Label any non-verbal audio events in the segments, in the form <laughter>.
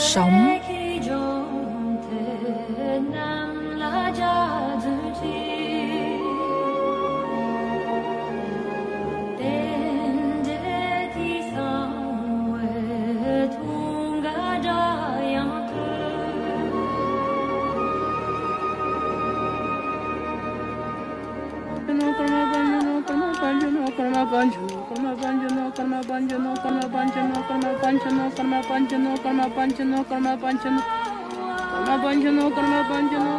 sống. come on punch him come on punch Panchanu, Come on, punch Panchanu.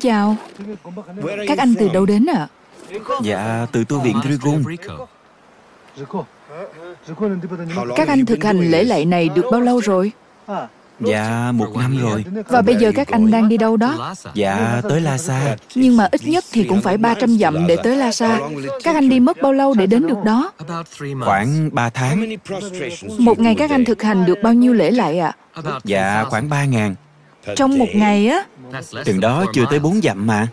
Chào Các anh từ đâu đến ạ? À? Dạ, từ tu viện Drigon Các anh thực hành lễ lạy này được bao lâu rồi? Dạ, một năm rồi Và bây giờ các anh đang đi đâu đó? Dạ, tới Lhasa Nhưng mà ít nhất thì cũng phải 300 dặm để tới Lhasa Các anh đi mất bao lâu để đến được đó? Khoảng 3 tháng Một ngày các anh thực hành được bao nhiêu lễ lạy ạ? À? Dạ, khoảng 3 ngàn Trong một ngày á? Chừng đó chưa tới 4 dặm mà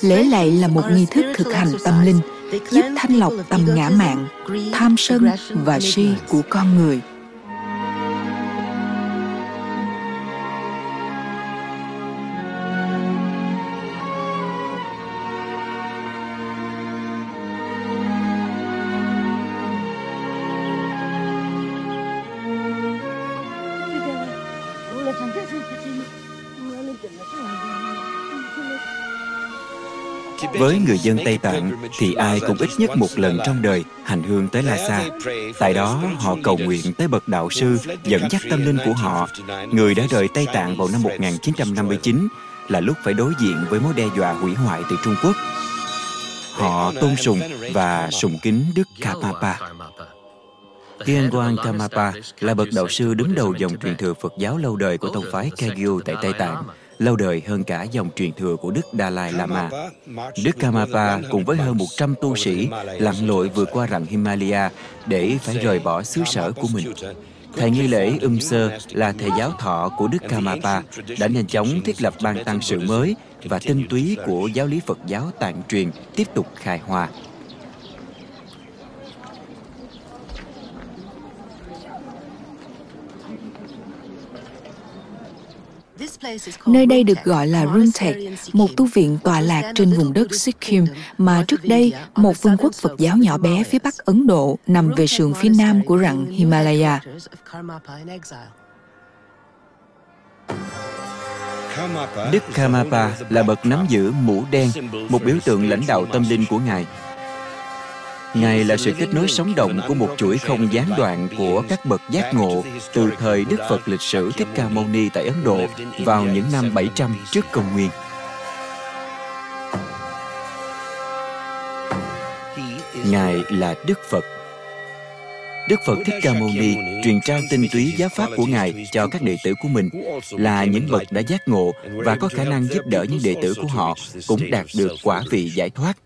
Lễ lạy là một nghi thức thực hành tâm linh, giúp thanh lọc tâm ngã mạn, tham sân và si của con người. Với người dân Tây Tạng thì ai cũng ít nhất một lần trong đời hành hương tới Lhasa. Tại đó họ cầu nguyện tới bậc đạo sư dẫn dắt tâm linh của họ, người đã rời Tây Tạng vào năm 1959 là lúc phải đối diện với mối đe dọa hủy hoại từ Trung Quốc. Họ tôn sùng và sùng kính Đức Karmapa. Quang Karmapa là bậc đạo sư đứng đầu dòng truyền thừa Phật giáo lâu đời của tông phái Kagyu tại Tây Tạng lâu đời hơn cả dòng truyền thừa của Đức Dalai Lama. Đức Kamapa cùng với hơn 100 tu sĩ lặn lội vượt qua rặng Himalaya để phải rời bỏ xứ sở của mình. Thầy nghi lễ Umsơ là thầy giáo thọ của Đức Kamapa đã nhanh chóng thiết lập ban tăng sự mới và tinh túy của giáo lý Phật giáo tạng truyền tiếp tục khai hòa. Nơi đây được gọi là Runtek, một tu viện tọa lạc trên vùng đất Sikkim mà trước đây một vương quốc Phật giáo nhỏ bé phía bắc Ấn Độ nằm về sườn phía nam của rặng Himalaya. Đức Karmapa là bậc nắm giữ mũ đen, một biểu tượng lãnh đạo tâm linh của Ngài. Ngài là sự kết nối sống động của một chuỗi không gián đoạn của các bậc giác ngộ từ thời Đức Phật lịch sử Thích Ca Mâu Ni tại Ấn Độ vào những năm 700 trước công nguyên. Ngài là Đức Phật. Đức Phật Thích Ca Mâu Ni truyền trao tinh túy giáo pháp của Ngài cho các đệ tử của mình, là những bậc đã giác ngộ và có khả năng giúp đỡ những đệ tử của họ cũng đạt được quả vị giải thoát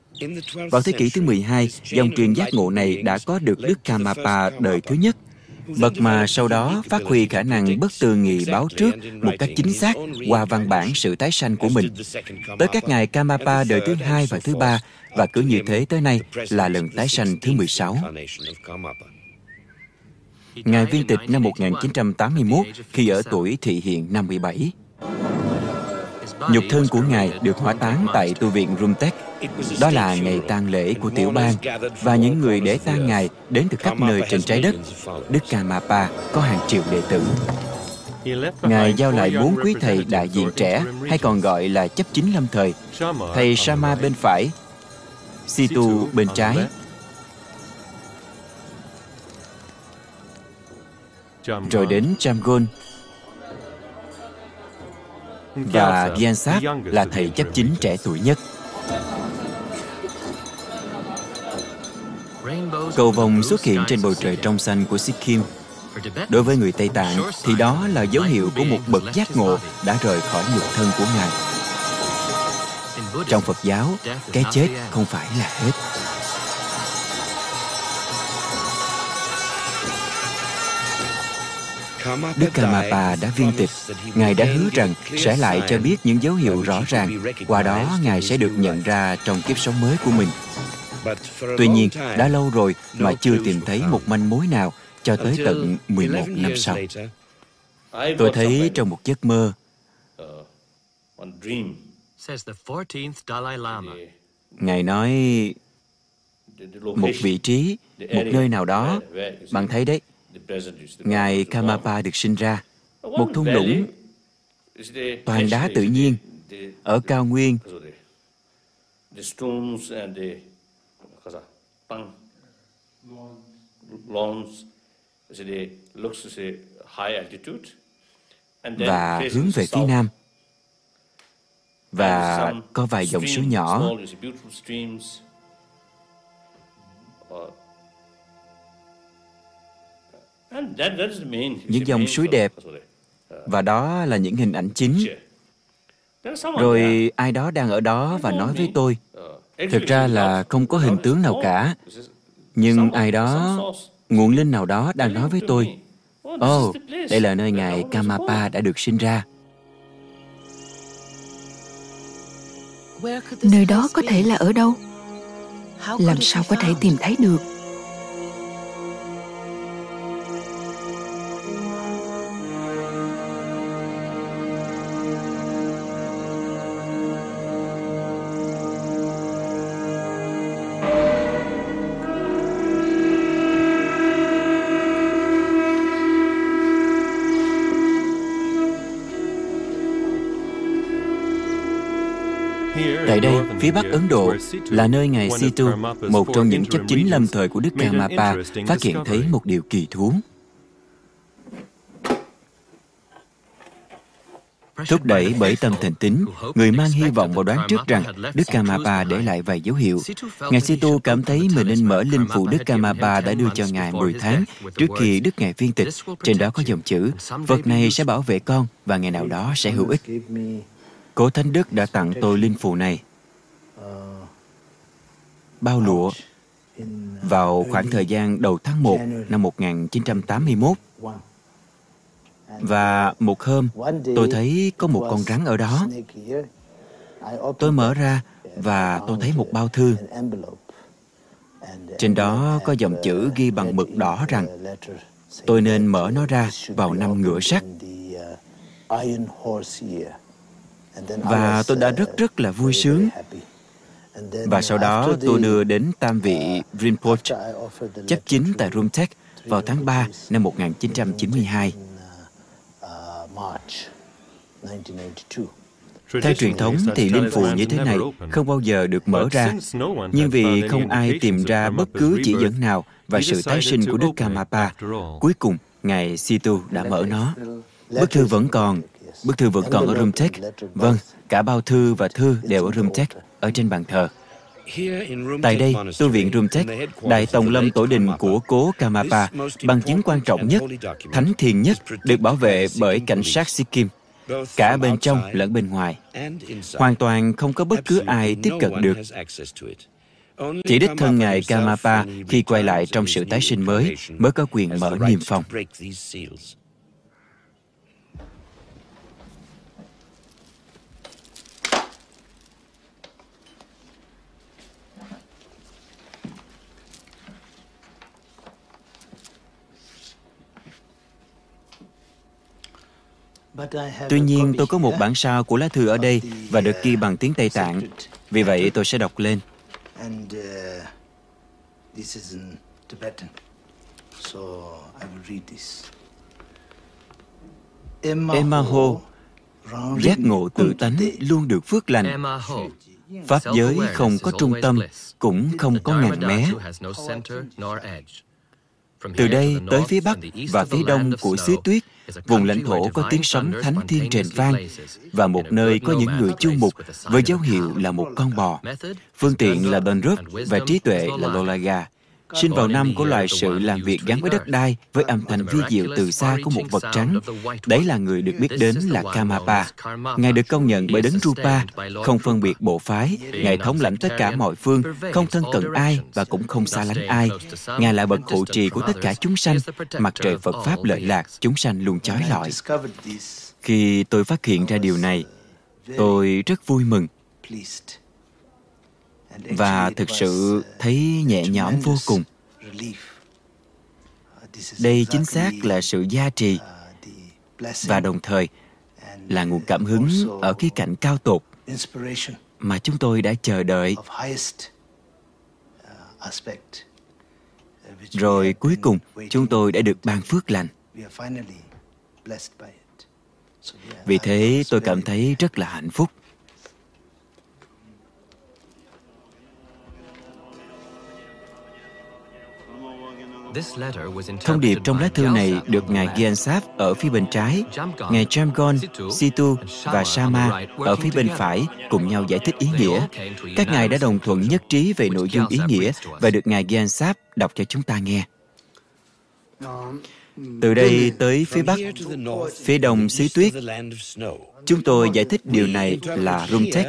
vào thế kỷ thứ 12, dòng truyền giác ngộ này đã có được Đức Kamapa đời thứ nhất, bậc mà sau đó phát huy khả năng bất tư nghị báo trước một cách chính xác qua văn bản sự tái sanh của mình. Tới các ngài Kamapa đời thứ hai và thứ ba, và cứ như thế tới nay là lần tái sanh thứ 16. Ngài viên tịch năm 1981 khi ở tuổi thị hiện 57. Nhục thân của Ngài được hỏa táng tại tu viện Rumtek. Đó là ngày tang lễ của tiểu bang và những người để tang Ngài đến từ khắp nơi trên trái đất. Đức Kamapa có hàng triệu đệ tử. Ngài giao lại bốn quý thầy đại diện trẻ, hay còn gọi là chấp chính lâm thời. Thầy Sama bên phải, Situ bên trái, rồi đến Chamgon và Gyansap là thầy chấp chính trẻ tuổi nhất. Cầu vồng xuất hiện trên bầu trời trong xanh của Sikkim. Đối với người Tây Tạng thì đó là dấu hiệu của một bậc giác ngộ đã rời khỏi nhục thân của Ngài. Trong Phật giáo, cái chết không phải là hết. Đức Kamapa đã viên tịch. Ngài đã hứa rằng sẽ lại cho biết những dấu hiệu rõ ràng. Qua đó, Ngài sẽ được nhận ra trong kiếp sống mới của mình. Tuy nhiên, đã lâu rồi mà chưa tìm thấy một manh mối nào cho tới tận 11 năm sau. Tôi thấy trong một giấc mơ, Ngài nói một vị trí, một nơi nào đó, bạn thấy đấy, Ngài Kamapa được sinh ra, một thung lũng toàn đá tự nhiên ở cao nguyên. Và hướng về phía nam. Và có vài dòng suối nhỏ những dòng suối đẹp và đó là những hình ảnh chính. Rồi ai đó đang ở đó và nói với tôi. Thực ra là không có hình tướng nào cả. Nhưng ai đó nguồn linh nào đó đang nói với tôi. ồ oh, đây là nơi ngài kamapa đã được sinh ra. Nơi đó có thể là ở đâu? Làm sao có thể tìm thấy được phía bắc Ấn Độ là nơi Ngài Situ, một trong những chấp chính lâm thời của Đức Karmapa, phát hiện thấy một điều kỳ thú. Thúc đẩy bởi tâm thành tín, người mang hy vọng và đoán trước rằng Đức Kamapa để lại vài dấu hiệu. Ngài Situ cảm thấy mình nên mở linh phụ Đức Kamapa đã đưa cho Ngài 10 tháng trước khi Đức Ngài viên tịch. Trên đó có dòng chữ, vật này sẽ bảo vệ con và ngày nào đó sẽ hữu ích. Cố Thánh Đức đã tặng tôi linh phù này. Bao lụa vào khoảng thời gian đầu tháng 1 năm 1981. Và một hôm, tôi thấy có một con rắn ở đó. Tôi mở ra và tôi thấy một bao thư. Trên đó có dòng chữ ghi bằng mực đỏ rằng tôi nên mở nó ra vào năm ngựa sắt và tôi đã rất rất là vui sướng và sau đó tôi đưa đến tam vị Rinpoche chấp chính tại Rumtek vào tháng 3 năm 1992. Theo truyền thống thì linh phù như thế này không bao giờ được mở ra, nhưng vì không ai tìm ra bất cứ chỉ dẫn nào và sự tái sinh của Đức Kamapa, cuối cùng Ngài Situ đã mở nó. Bức thư vẫn còn, Bức thư vẫn còn ở Rumtek. Vâng, cả bao thư và thư đều ở Rumtek, ở trên bàn thờ. Tại đây, tu viện Rumtek, Đại Tòng Lâm Tổ Đình của cố Kamapa, bằng chứng quan trọng nhất, thánh thiền nhất, được bảo vệ bởi cảnh sát Sikkim, cả bên trong lẫn bên ngoài. Hoàn toàn không có bất cứ ai tiếp cận được. Chỉ đích thân Ngài Kamapa khi quay lại trong sự tái sinh mới mới có quyền mở niềm phòng. Tuy nhiên, tôi có một bản sao của lá thư ở đây và được ghi bằng tiếng Tây Tạng. Vì vậy, tôi sẽ đọc lên. Emma Ho, giác ngộ tự tánh luôn được phước lành. Pháp giới không có trung tâm, cũng không có ngàn mé. Từ đây tới phía bắc và phía đông của xứ tuyết, vùng lãnh thổ có tiếng sấm thánh thiên rền vang và một nơi có những người chu mục với dấu hiệu là một con bò. Phương tiện là đòn rớp và trí tuệ là Lolaga sinh vào năm của loài sự làm việc gắn với đất đai với âm thanh vi diệu từ xa của một vật trắng. Đấy là người được biết đến là Kamapa. Ngài được công nhận bởi đấng Rupa, không phân biệt bộ phái, Ngài thống lãnh tất cả mọi phương, không thân cận ai và cũng không xa lánh ai. Ngài là bậc hộ trì của tất cả chúng sanh, mặt trời Phật Pháp lợi lạc, chúng sanh luôn chói lọi. Khi tôi phát hiện ra điều này, tôi rất vui mừng và thực sự thấy nhẹ nhõm vô cùng. đây chính xác là sự gia trì và đồng thời là nguồn cảm hứng ở cái cảnh cao tột mà chúng tôi đã chờ đợi. rồi cuối cùng chúng tôi đã được ban phước lành. Vì thế tôi cảm thấy rất là hạnh phúc Thông điệp trong lá thư này được Ngài Gyensap ở phía bên trái, Ngài Jamgon, Situ và Sama ở phía bên phải cùng nhau giải thích ý nghĩa. Các ngài đã đồng thuận nhất trí về nội dung ý nghĩa và được Ngài Gyensap đọc cho chúng ta nghe. Từ đây tới phía Bắc, phía đông xứ tuyết, chúng tôi giải thích điều này là Rumtek,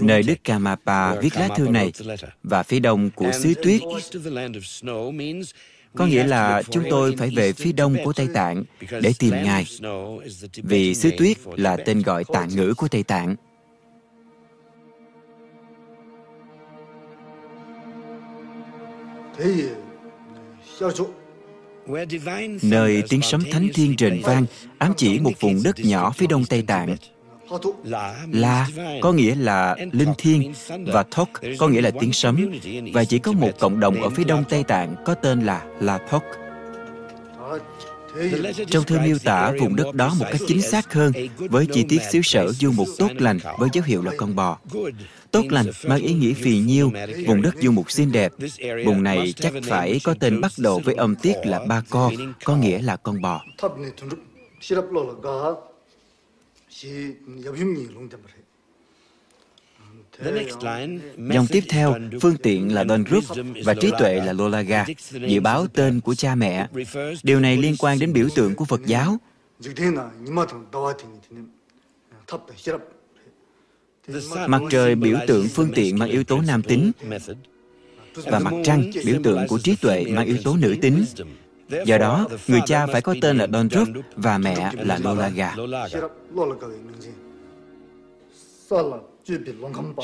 nơi Đức Kamapa viết lá thư này, và phía đông của xứ tuyết có nghĩa là chúng tôi phải về phía đông của Tây Tạng để tìm Ngài, vì xứ tuyết là tên gọi tạng ngữ của Tây Tạng. Nơi tiếng sấm thánh thiên rền vang ám chỉ một vùng đất nhỏ phía đông Tây Tạng La có nghĩa là linh thiêng và Thok có nghĩa là tiếng sấm và chỉ có một cộng đồng ở phía đông Tây Tạng có tên là La Thok. Trong thư miêu tả vùng đất đó một cách chính xác hơn với chi tiết xứ sở du mục tốt lành với dấu hiệu là con bò. Tốt lành mang ý nghĩa phì nhiêu, vùng đất du mục xinh đẹp. Vùng này chắc phải có tên bắt đầu với âm tiết là ba co, có nghĩa là con bò. Dòng tiếp theo, phương tiện là Don Group và trí tuệ là Lolaga, dự báo tên của cha mẹ. Điều này liên quan đến biểu tượng của Phật giáo. Mặt trời biểu tượng phương tiện mang yếu tố nam tính. và mặt trăng biểu tượng của trí tuệ mang yếu tố nữ tính. Do đó, người cha phải có tên là Don Drup và mẹ là Lolaga.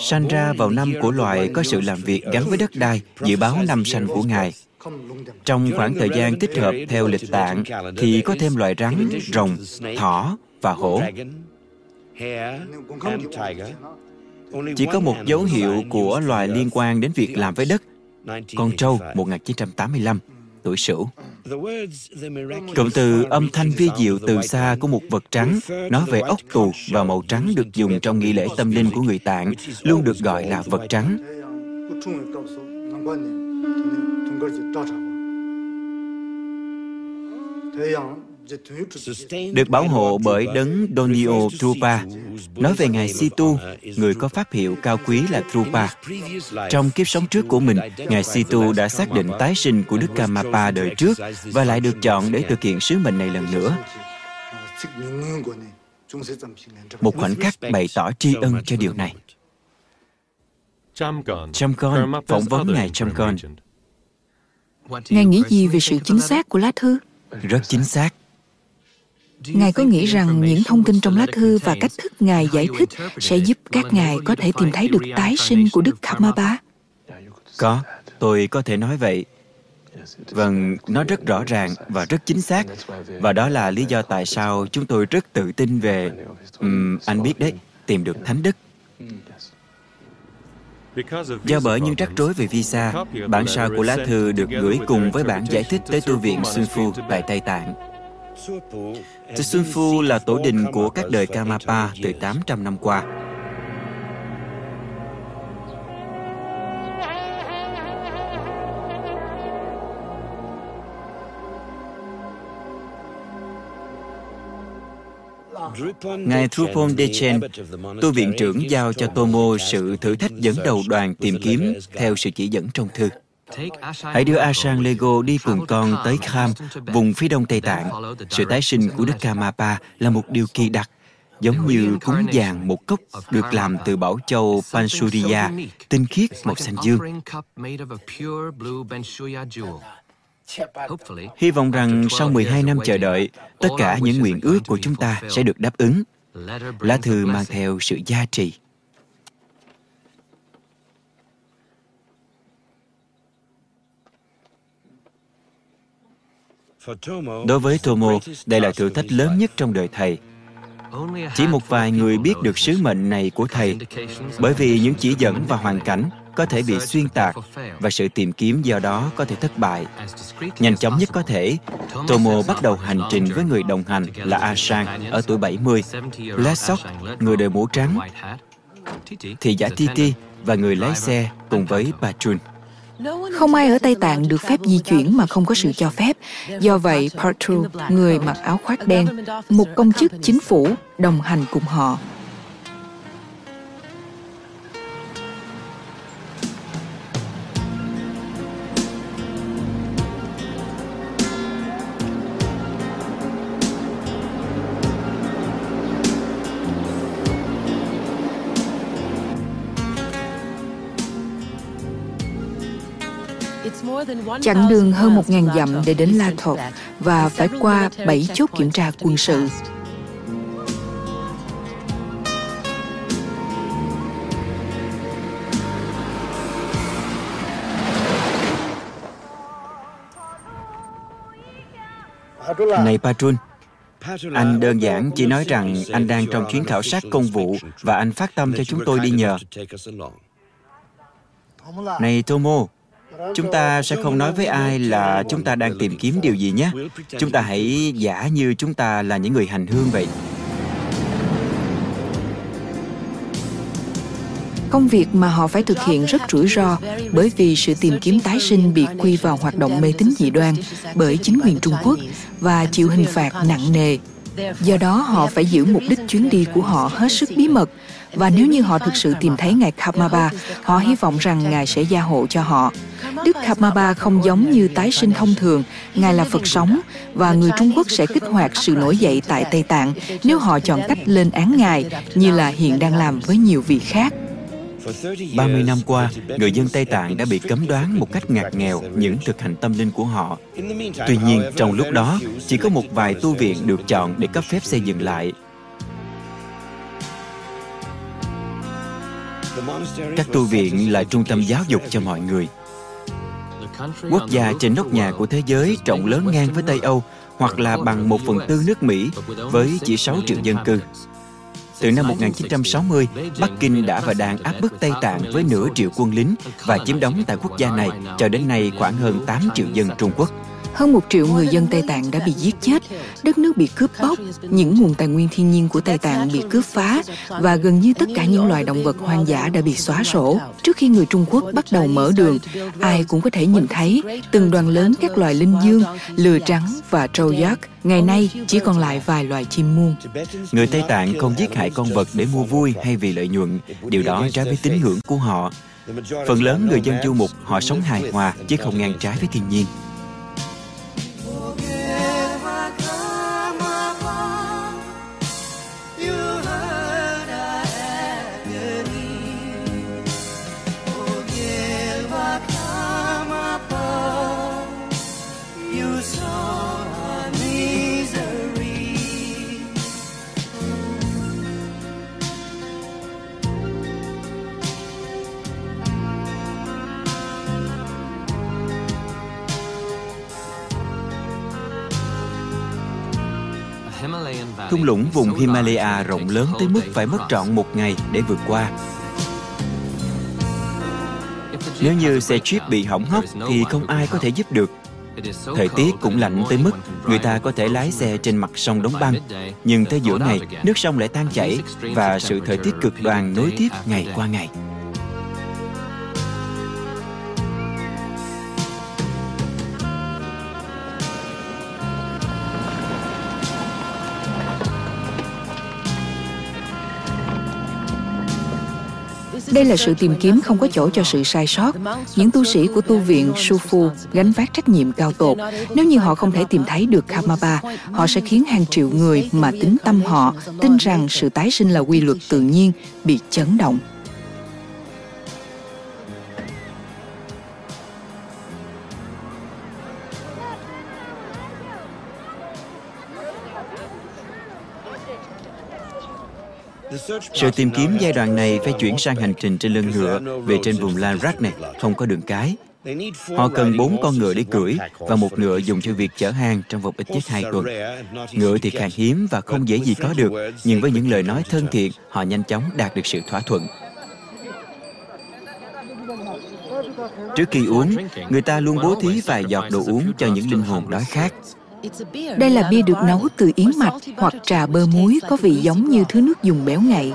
Sanh ra vào năm của loài có sự làm việc gắn với đất đai, dự báo năm sanh của Ngài. Trong khoảng thời gian tích hợp theo lịch tạng thì có thêm loài rắn, rồng, thỏ và hổ. Chỉ có một dấu hiệu của loài liên quan đến việc làm với đất, con trâu 1985 tuổi sửu. Cụm từ âm thanh vi diệu từ xa của một vật trắng nói về ốc tù và màu trắng được dùng trong nghi lễ tâm linh của người Tạng luôn được gọi là vật trắng. Được bảo hộ bởi đấng Donio Trupa, nói về Ngài Situ, người có pháp hiệu cao quý là Trupa. Trong kiếp sống trước của mình, Ngài Situ đã xác định tái sinh của Đức Kamapa đời trước và lại được chọn để thực hiện sứ mệnh này lần nữa. Một khoảnh khắc bày tỏ tri ân cho điều này. Chamgon phỏng vấn Ngài Chamgon. Ngài nghĩ gì về sự chính xác của lá thư? Rất chính xác. Ngài có nghĩ rằng những thông tin trong lá thư và cách thức Ngài giải thích sẽ giúp các Ngài có thể tìm thấy được tái sinh của Đức Kamapa? Có, tôi có thể nói vậy. Vâng, nó rất rõ ràng và rất chính xác. Và đó là lý do tại sao chúng tôi rất tự tin về... Um, anh biết đấy, tìm được Thánh Đức. Do bởi những rắc rối về visa, bản sao của lá thư được gửi cùng với bản giải thích tới tu viện Sunfu Phu tại Tây Tạng. Tsun Phu là tổ đình của các đời Kamapa từ 800 năm qua. Ngài Drupon Dechen, tu viện trưởng giao cho Tomo sự thử thách dẫn đầu đoàn tìm kiếm theo sự chỉ dẫn trong thư. Hãy đưa Asang Lego đi cùng con tới Kham, vùng phía đông Tây Tạng. Sự tái sinh của Đức Kamapa là một điều kỳ đặc, giống như cúng dường một cốc được làm từ bảo châu Pansuriya, tinh khiết màu xanh dương. Hy vọng rằng sau 12 năm chờ đợi, tất cả những nguyện ước của chúng ta sẽ được đáp ứng. Lá thư mang theo sự gia trì. Đối với Tomo, đây là thử thách lớn nhất trong đời thầy. Chỉ một vài người biết được sứ mệnh này của thầy, bởi vì những chỉ dẫn và hoàn cảnh có thể bị xuyên tạc và sự tìm kiếm do đó có thể thất bại. Nhanh chóng nhất có thể, Tomo bắt đầu hành trình với người đồng hành là Asang ở tuổi 70, Lesok, người đội mũ trắng, thị giả Titi và người lái xe cùng với Patrun. Không ai ở Tây Tạng được phép di chuyển mà không có sự cho phép. Do vậy, Partru, người mặc áo khoác đen, một công chức chính phủ, đồng hành cùng họ. Chặng đường hơn 1.000 dặm để đến La Thột và phải qua 7 chốt kiểm tra quân sự. Này Patrun, anh đơn giản chỉ nói rằng anh đang trong chuyến khảo sát công vụ và anh phát tâm cho chúng tôi đi nhờ. Này Tomo, chúng ta sẽ không nói với ai là chúng ta đang tìm kiếm điều gì nhé. Chúng ta hãy giả như chúng ta là những người hành hương vậy. Công việc mà họ phải thực hiện rất rủi ro bởi vì sự tìm kiếm tái sinh bị quy vào hoạt động mê tín dị đoan bởi chính quyền Trung Quốc và chịu hình phạt nặng nề. Do đó, họ phải giữ mục đích chuyến đi của họ hết sức bí mật và nếu như họ thực sự tìm thấy ngài Karmapa, họ hy vọng rằng ngài sẽ gia hộ cho họ. Đức Karmapa không giống như tái sinh thông thường, ngài là Phật sống và người Trung Quốc sẽ kích hoạt sự nổi dậy tại Tây Tạng nếu họ chọn cách lên án ngài như là hiện đang làm với nhiều vị khác. 30 năm qua, người dân Tây Tạng đã bị cấm đoán một cách ngặt nghèo những thực hành tâm linh của họ. Tuy nhiên, trong lúc đó, chỉ có một vài tu viện được chọn để cấp phép xây dựng lại. Các tu viện là trung tâm giáo dục cho mọi người. Quốc gia trên nóc nhà của thế giới rộng lớn ngang với Tây Âu hoặc là bằng một phần tư nước Mỹ với chỉ 6 triệu dân cư. Từ năm 1960, Bắc Kinh đã và đang áp bức Tây Tạng với nửa triệu quân lính và chiếm đóng tại quốc gia này cho đến nay khoảng hơn 8 triệu dân Trung Quốc. Hơn một triệu người dân Tây Tạng đã bị giết chết, đất nước bị cướp bóc, những nguồn tài nguyên thiên nhiên của Tây Tạng bị cướp phá và gần như tất cả những loài động vật hoang dã đã bị xóa sổ. Trước khi người Trung Quốc bắt đầu mở đường, ai cũng có thể nhìn thấy từng đoàn lớn các loài linh dương, lừa trắng và trâu giác. Ngày nay chỉ còn lại vài loài chim muông. Người Tây Tạng không giết hại con vật để mua vui hay vì lợi nhuận. Điều đó trái với tín ngưỡng của họ. Phần lớn người dân du mục họ sống hài hòa chứ không ngang trái với thiên nhiên. Thung lũng vùng Himalaya rộng lớn tới mức phải mất trọn một ngày để vượt qua. Nếu như xe jeep bị hỏng hóc thì không ai có thể giúp được. Thời tiết cũng lạnh tới mức người ta có thể lái xe trên mặt sông đóng băng. Nhưng tới giữa ngày, nước sông lại tan chảy và sự thời tiết cực đoan nối tiếp ngày qua ngày. Đây là sự tìm kiếm không có chỗ cho sự sai sót. Những tu sĩ của tu viện Sufu gánh vác trách nhiệm cao tột. Nếu như họ không thể tìm thấy được Kamaba, họ sẽ khiến hàng triệu người mà tính tâm họ tin rằng sự tái sinh là quy luật tự nhiên bị chấn động. Sự tìm kiếm giai đoạn này phải chuyển sang hành trình trên lưng ngựa về trên vùng La Rác này, không có đường cái. Họ cần bốn con ngựa để cưỡi và một ngựa dùng cho việc chở hàng trong vòng ít nhất hai tuần. Ngựa thì khan hiếm và không dễ gì có được, nhưng với những lời nói thân thiện, họ nhanh chóng đạt được sự thỏa thuận. Trước khi uống, người ta luôn bố thí vài giọt đồ uống cho những linh hồn đói khát. Đây là bia được nấu từ yến mạch hoặc trà bơ muối có vị giống như thứ nước dùng béo ngậy.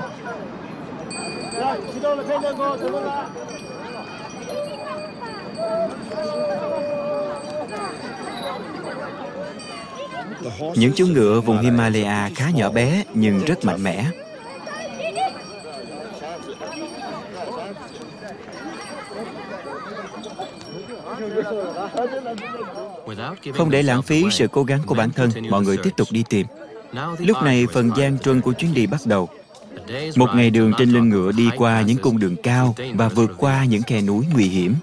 Những chú ngựa vùng Himalaya khá nhỏ bé nhưng rất mạnh mẽ. Không để lãng phí sự cố gắng của bản thân, mọi người tiếp tục đi tìm. Lúc này phần gian truân của chuyến đi bắt đầu. Một ngày đường trên lưng ngựa đi qua những cung đường cao và vượt qua những khe núi nguy hiểm.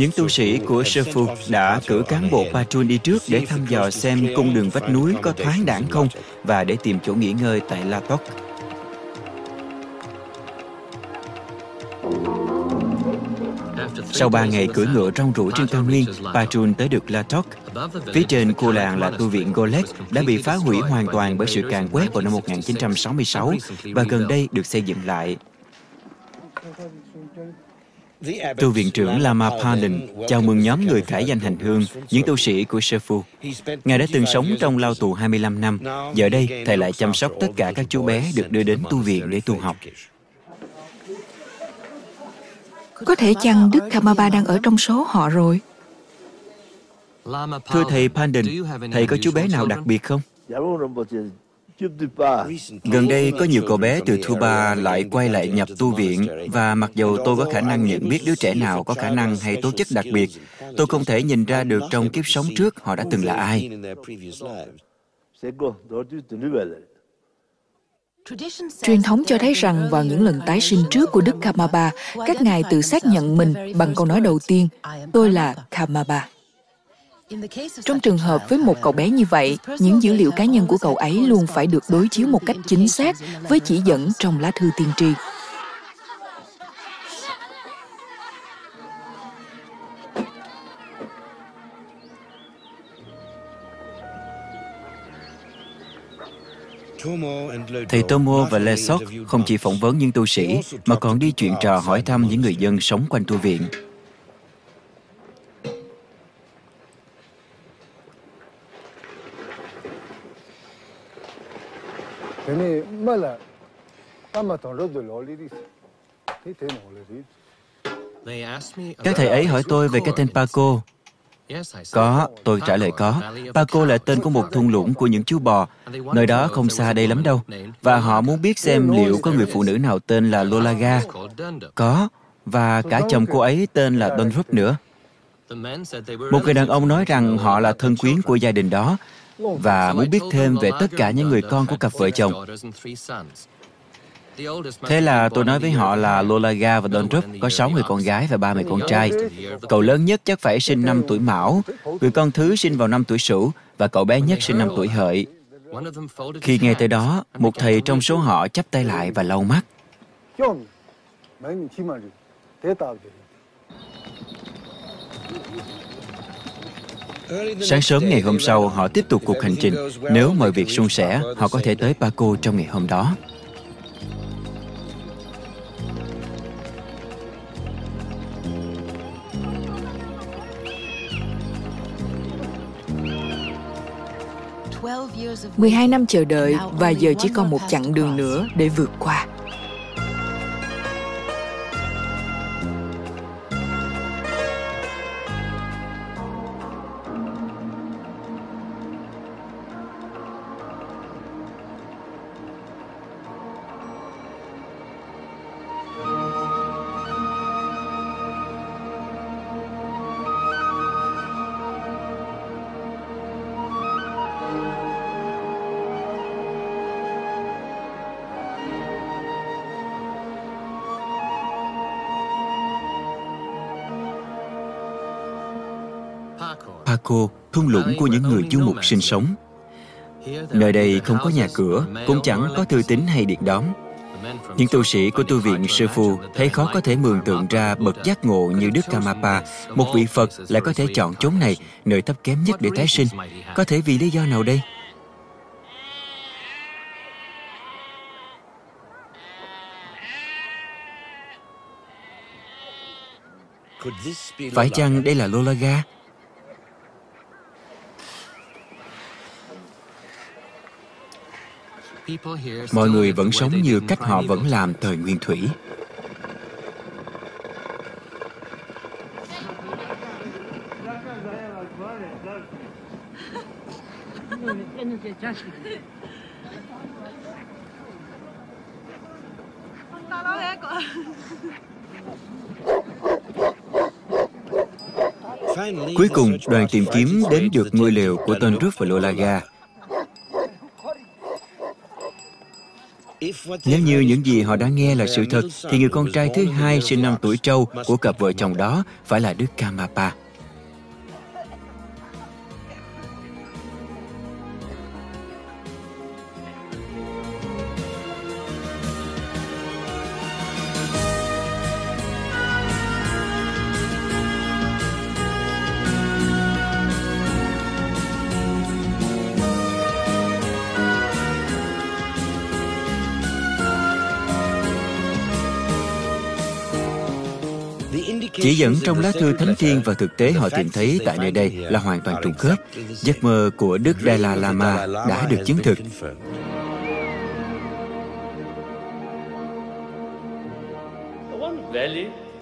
Những tu sĩ của Sư Phu đã cử cán bộ patrol đi trước để thăm dò xem cung đường vách núi có thoáng đẳng không và để tìm chỗ nghỉ ngơi tại La Toc. Sau ba ngày cưỡi ngựa rong rủi trên cao nguyên, Patrun tới được La Toc. Phía trên khu làng là tu viện Golek đã bị phá hủy hoàn toàn bởi sự càn quét vào năm 1966 và gần đây được xây dựng lại. Tu viện trưởng Lama Pandon chào mừng nhóm người khải danh hành hương, những tu sĩ của Sư Phu. Ngài đã từng sống trong lao tù 25 năm. Giờ đây, Thầy lại chăm sóc tất cả các chú bé được đưa đến tu viện để tu học. Có thể chăng Đức Kamaba đang ở trong số họ rồi? Thưa Thầy Pandon, Thầy có chú bé nào đặc biệt không? Gần đây có nhiều cậu bé từ Thuba lại quay lại nhập tu viện và mặc dù tôi có khả năng nhận biết đứa trẻ nào có khả năng hay tố chất đặc biệt, tôi không thể nhìn ra được trong kiếp sống trước họ đã từng là ai. Truyền thống cho thấy rằng vào những lần tái sinh trước của Đức Kamaba, các ngài tự xác nhận mình bằng câu nói đầu tiên, tôi là Kamaba. Trong trường hợp với một cậu bé như vậy, những dữ liệu cá nhân của cậu ấy luôn phải được đối chiếu một cách chính xác với chỉ dẫn trong lá thư tiên tri. Thầy Tomo và Le Sok không chỉ phỏng vấn những tu sĩ, mà còn đi chuyện trò hỏi thăm những người dân sống quanh tu viện. Các thầy ấy hỏi tôi về cái tên Paco. Có, tôi trả lời có. Paco là tên của một thung lũng của những chú bò. Nơi đó không xa đây lắm đâu. Và họ muốn biết xem liệu có người phụ nữ nào tên là Lolaga. Có, và cả chồng cô ấy tên là Don Rup nữa. Một người đàn ông nói rằng họ là thân quyến của gia đình đó và muốn biết thêm về tất cả những người con của cặp vợ chồng. Thế là tôi nói với họ là Lolaga và Don Drup có 6 người con gái và ba người con trai. Cậu lớn nhất chắc phải sinh năm tuổi Mão, người con thứ sinh vào năm tuổi Sửu và cậu bé nhất sinh năm tuổi Hợi. Khi nghe tới đó, một thầy trong số họ chắp tay lại và lau mắt. Sáng sớm ngày hôm sau, họ tiếp tục cuộc hành trình. Nếu mọi việc suôn sẻ, họ có thể tới Paco trong ngày hôm đó. Mười hai năm chờ đợi và giờ chỉ còn một chặng đường nữa để vượt qua. Paco, thung lũng của những người du mục sinh sống. Nơi đây không có nhà cửa, cũng chẳng có thư tín hay điện đóm. Những tu sĩ của tu viện sư phu thấy khó có thể mường tượng ra bậc giác ngộ như Đức Kamapa, một vị Phật lại có thể chọn chốn này, nơi thấp kém nhất để tái sinh. Có thể vì lý do nào đây? Phải chăng đây là Lolaga? Mọi người vẫn sống như cách họ vẫn làm thời nguyên thủy. Cuối cùng, đoàn tìm kiếm đến được ngôi lều của tên Rút và Lolaga. Nếu như những gì họ đã nghe là sự thật, thì người con trai thứ hai sinh năm tuổi trâu của cặp vợ chồng đó phải là Đức Kamapa. Dẫn trong lá thư thánh thiên và thực tế họ tìm thấy tại nơi đây là hoàn toàn trùng khớp. Giấc mơ của Đức Dalai Lama đã được chứng thực.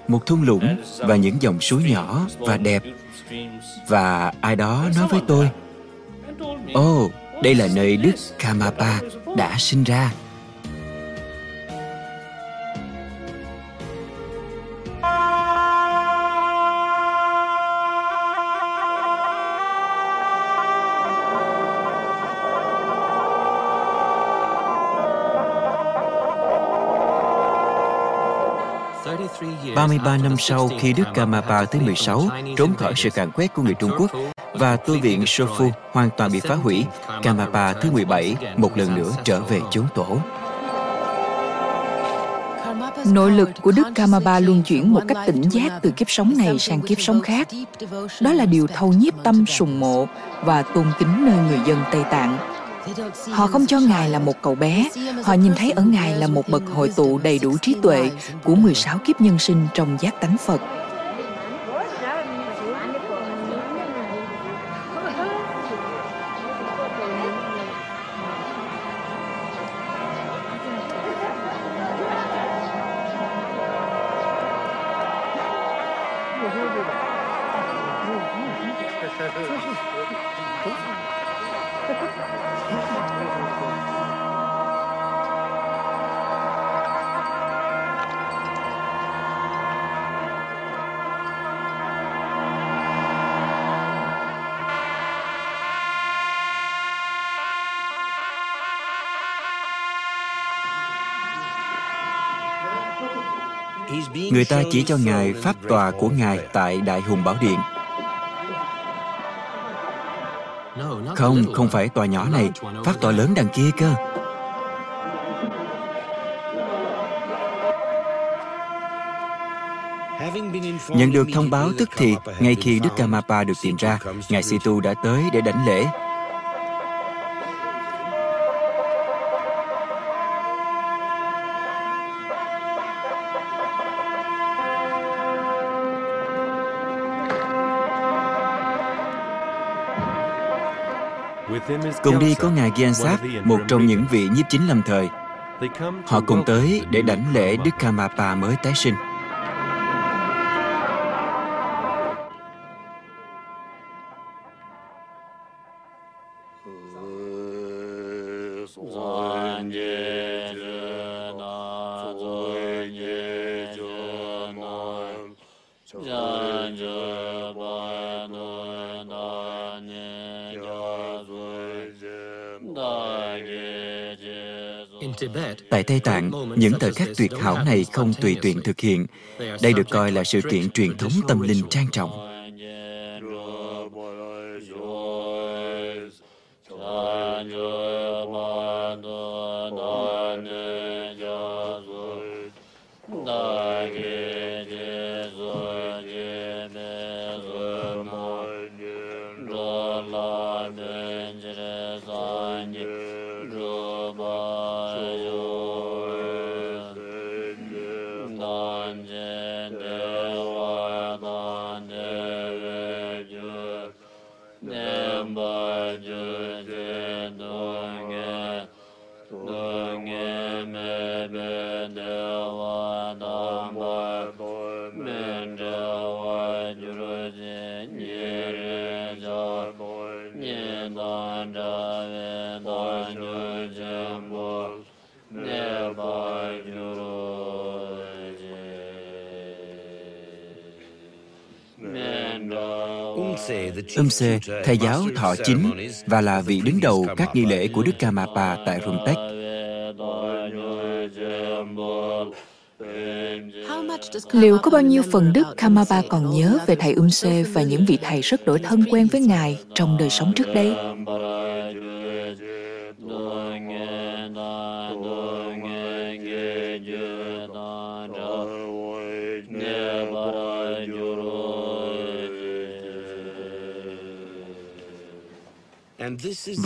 Một thung lũng và những dòng suối nhỏ và đẹp. Và ai đó nói với tôi, Ồ, oh, đây là nơi Đức Kamapa đã sinh ra. Ba mươi ba năm sau khi Đức Kamapa thứ 16 trốn khỏi sự càn quét của người Trung Quốc và tu viện Sofu hoàn toàn bị phá hủy, Kamapa thứ 17 một lần nữa trở về chốn tổ. Nội lực của Đức Kamapa luôn chuyển một cách tỉnh giác từ kiếp sống này sang kiếp sống khác. Đó là điều thâu nhiếp tâm sùng mộ và tôn kính nơi người dân Tây Tạng. Họ không cho Ngài là một cậu bé, họ nhìn thấy ở Ngài là một bậc hội tụ đầy đủ trí tuệ của 16 kiếp nhân sinh trong giác tánh Phật. Người ta chỉ cho Ngài pháp tòa của Ngài tại Đại Hùng Bảo Điện. Không, không phải tòa nhỏ này, pháp tòa lớn đằng kia cơ. Nhận được thông báo tức thì, ngay khi Đức Kamapa được tìm ra, Ngài Situ đã tới để đảnh lễ. Cùng đi có Ngài Gyansap, một trong những vị nhiếp chính lâm thời. Họ cùng tới để đảnh lễ Đức Kamapa mới tái sinh. Những thời khắc tuyệt hảo này không tùy tiện thực hiện. Đây được coi là sự kiện truyền thống tâm linh trang trọng. Umse, thầy giáo thọ chính và là vị đứng đầu các nghi lễ của Đức Kamapa tại Rumtek. Liệu có bao nhiêu phần Đức Kamapa còn nhớ về thầy Umse và những vị thầy rất đổi thân quen với Ngài trong đời sống trước đây?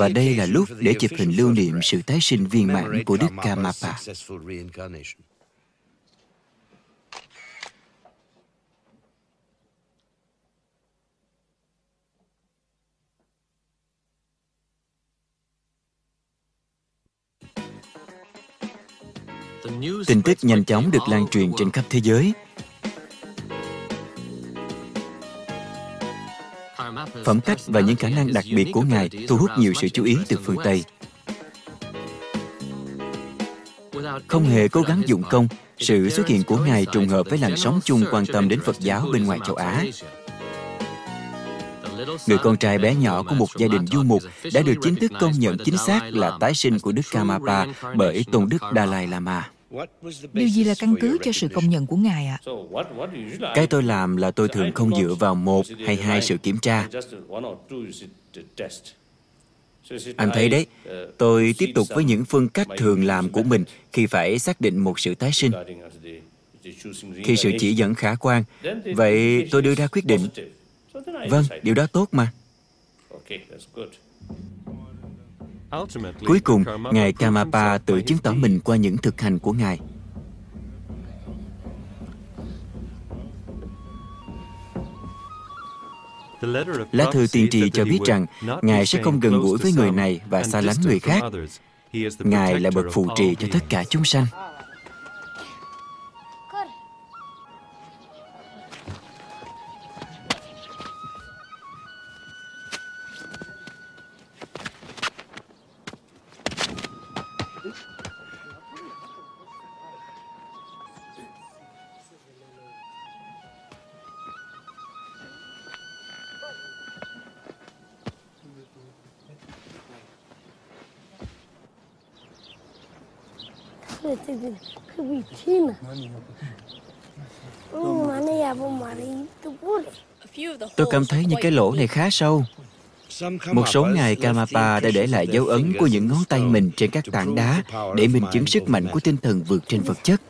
Và đây là lúc để chụp hình lưu niệm sự tái sinh viên mãn của Đức Kamapa. Tin tức nhanh chóng được lan truyền trên khắp thế giới phẩm cách và những khả năng đặc biệt của Ngài thu hút nhiều sự chú ý từ phương Tây. Không hề cố gắng dụng công, sự xuất hiện của Ngài trùng hợp với làn sóng chung quan tâm đến Phật giáo bên ngoài châu Á. Người con trai bé nhỏ của một gia đình du mục đã được chính thức công nhận chính xác là tái sinh của Đức Kamapa bởi Tôn Đức Dalai Lama. Điều gì là căn cứ cho sự công nhận của Ngài ạ? À? Cái tôi làm là tôi thường không dựa vào một hay hai sự kiểm tra. Anh thấy đấy, tôi tiếp tục với những phương cách thường làm của mình khi phải xác định một sự tái sinh. Khi sự chỉ dẫn khả quan, vậy tôi đưa ra quyết định. Vâng, điều đó tốt mà. Cuối cùng, Ngài Kamapa tự chứng tỏ mình qua những thực hành của Ngài. Lá thư tiên tri cho biết rằng Ngài sẽ không gần gũi với người này và xa lánh người khác. Ngài là bậc phù trì cho tất cả chúng sanh. Tôi cảm thấy những cái lỗ này khá sâu. Một số ngày, Kamapa đã để lại dấu ấn của những ngón tay mình trên các tảng đá để minh chứng sức mạnh của tinh thần vượt trên vật chất.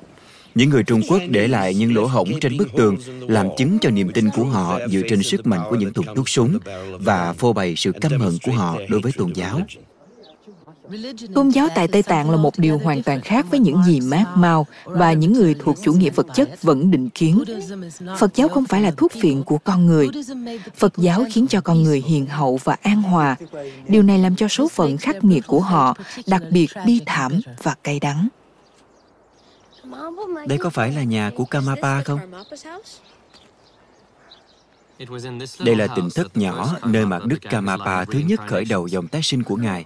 Những người Trung Quốc để lại những lỗ hổng trên bức tường làm chứng cho niềm tin của họ dựa trên sức mạnh của những thùng thuốc súng và phô bày sự căm hận của họ đối với tôn giáo. Tôn giáo tại Tây Tạng là một điều hoàn toàn khác với những gì Mác Mao và những người thuộc chủ nghĩa vật chất vẫn định kiến. Phật giáo không phải là thuốc phiện của con người. Phật giáo khiến cho con người hiền hậu và an hòa. Điều này làm cho số phận khắc nghiệt của họ đặc biệt bi thảm và cay đắng. Đây có phải là nhà của Kamapa không? Đây là tỉnh thất nhỏ nơi mà Đức Kamapa thứ nhất khởi đầu dòng tái sinh của Ngài.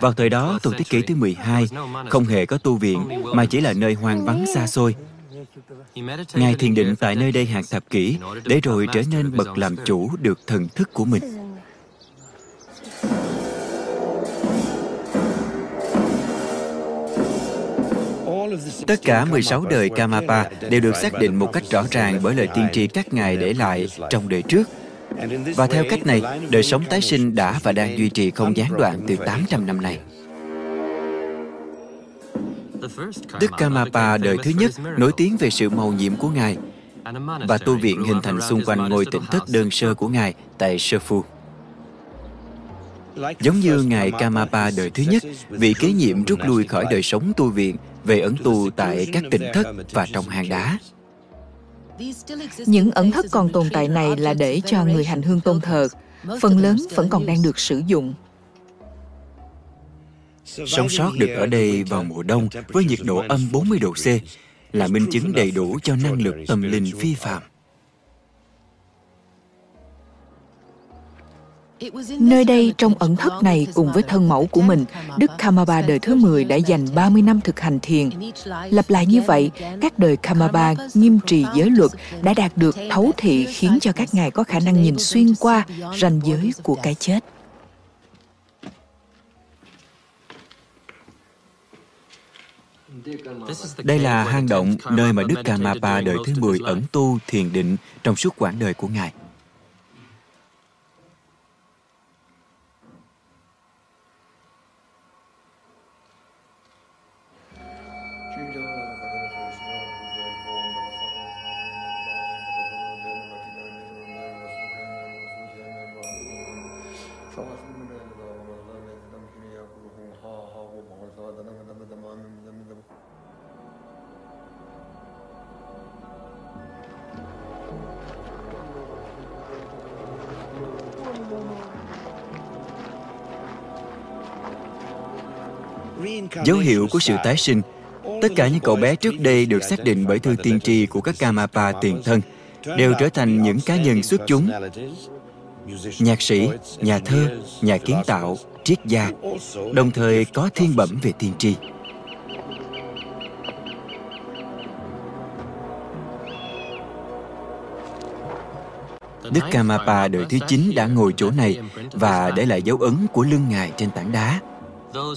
Vào thời đó, tuổi thế kỷ thứ 12, không hề có tu viện, mà chỉ là nơi hoang vắng xa xôi. Ngài thiền định tại nơi đây hàng thập kỷ, để rồi trở nên bậc làm chủ được thần thức của mình. Tất cả 16 đời Kamapa đều được xác định một cách rõ ràng bởi lời tiên tri các ngài để lại trong đời trước. Và theo cách này, đời sống tái sinh đã và đang duy trì không gián đoạn từ 800 năm nay. Đức Kamapa đời thứ nhất nổi tiếng về sự màu nhiệm của Ngài và tu viện hình thành xung quanh ngôi tỉnh thất đơn sơ của Ngài tại Sơ Giống như Ngài Kamapa đời thứ nhất, vị kế nhiệm rút lui khỏi đời sống tu viện về ẩn tu tại các tỉnh thất và trong hang đá. Những ẩn thất còn tồn tại này là để cho người hành hương tôn thờ. Phần lớn vẫn còn đang được sử dụng. Sống sót được ở đây vào mùa đông với nhiệt độ âm 40 độ C là minh chứng đầy đủ cho năng lực tâm linh phi phạm. Nơi đây trong ẩn thất này cùng với thân mẫu của mình, Đức Kamaba đời thứ 10 đã dành 30 năm thực hành thiền. Lặp lại như vậy, các đời Kamaba nghiêm trì giới luật đã đạt được thấu thị khiến cho các ngài có khả năng nhìn xuyên qua ranh giới của cái chết. Đây là hang động nơi mà Đức Kamapa đời thứ 10 ẩn tu thiền định trong suốt quãng đời của Ngài. Dấu hiệu của sự tái sinh Tất cả những cậu bé trước đây được xác định bởi thư tiên tri của các Kamapa tiền thân đều trở thành những cá nhân xuất chúng nhạc sĩ, nhà thơ, nhà kiến tạo, triết gia, đồng thời có thiên bẩm về tiên tri. Đức Kamapa đời thứ 9 đã ngồi chỗ này và để lại dấu ấn của lưng Ngài trên tảng đá.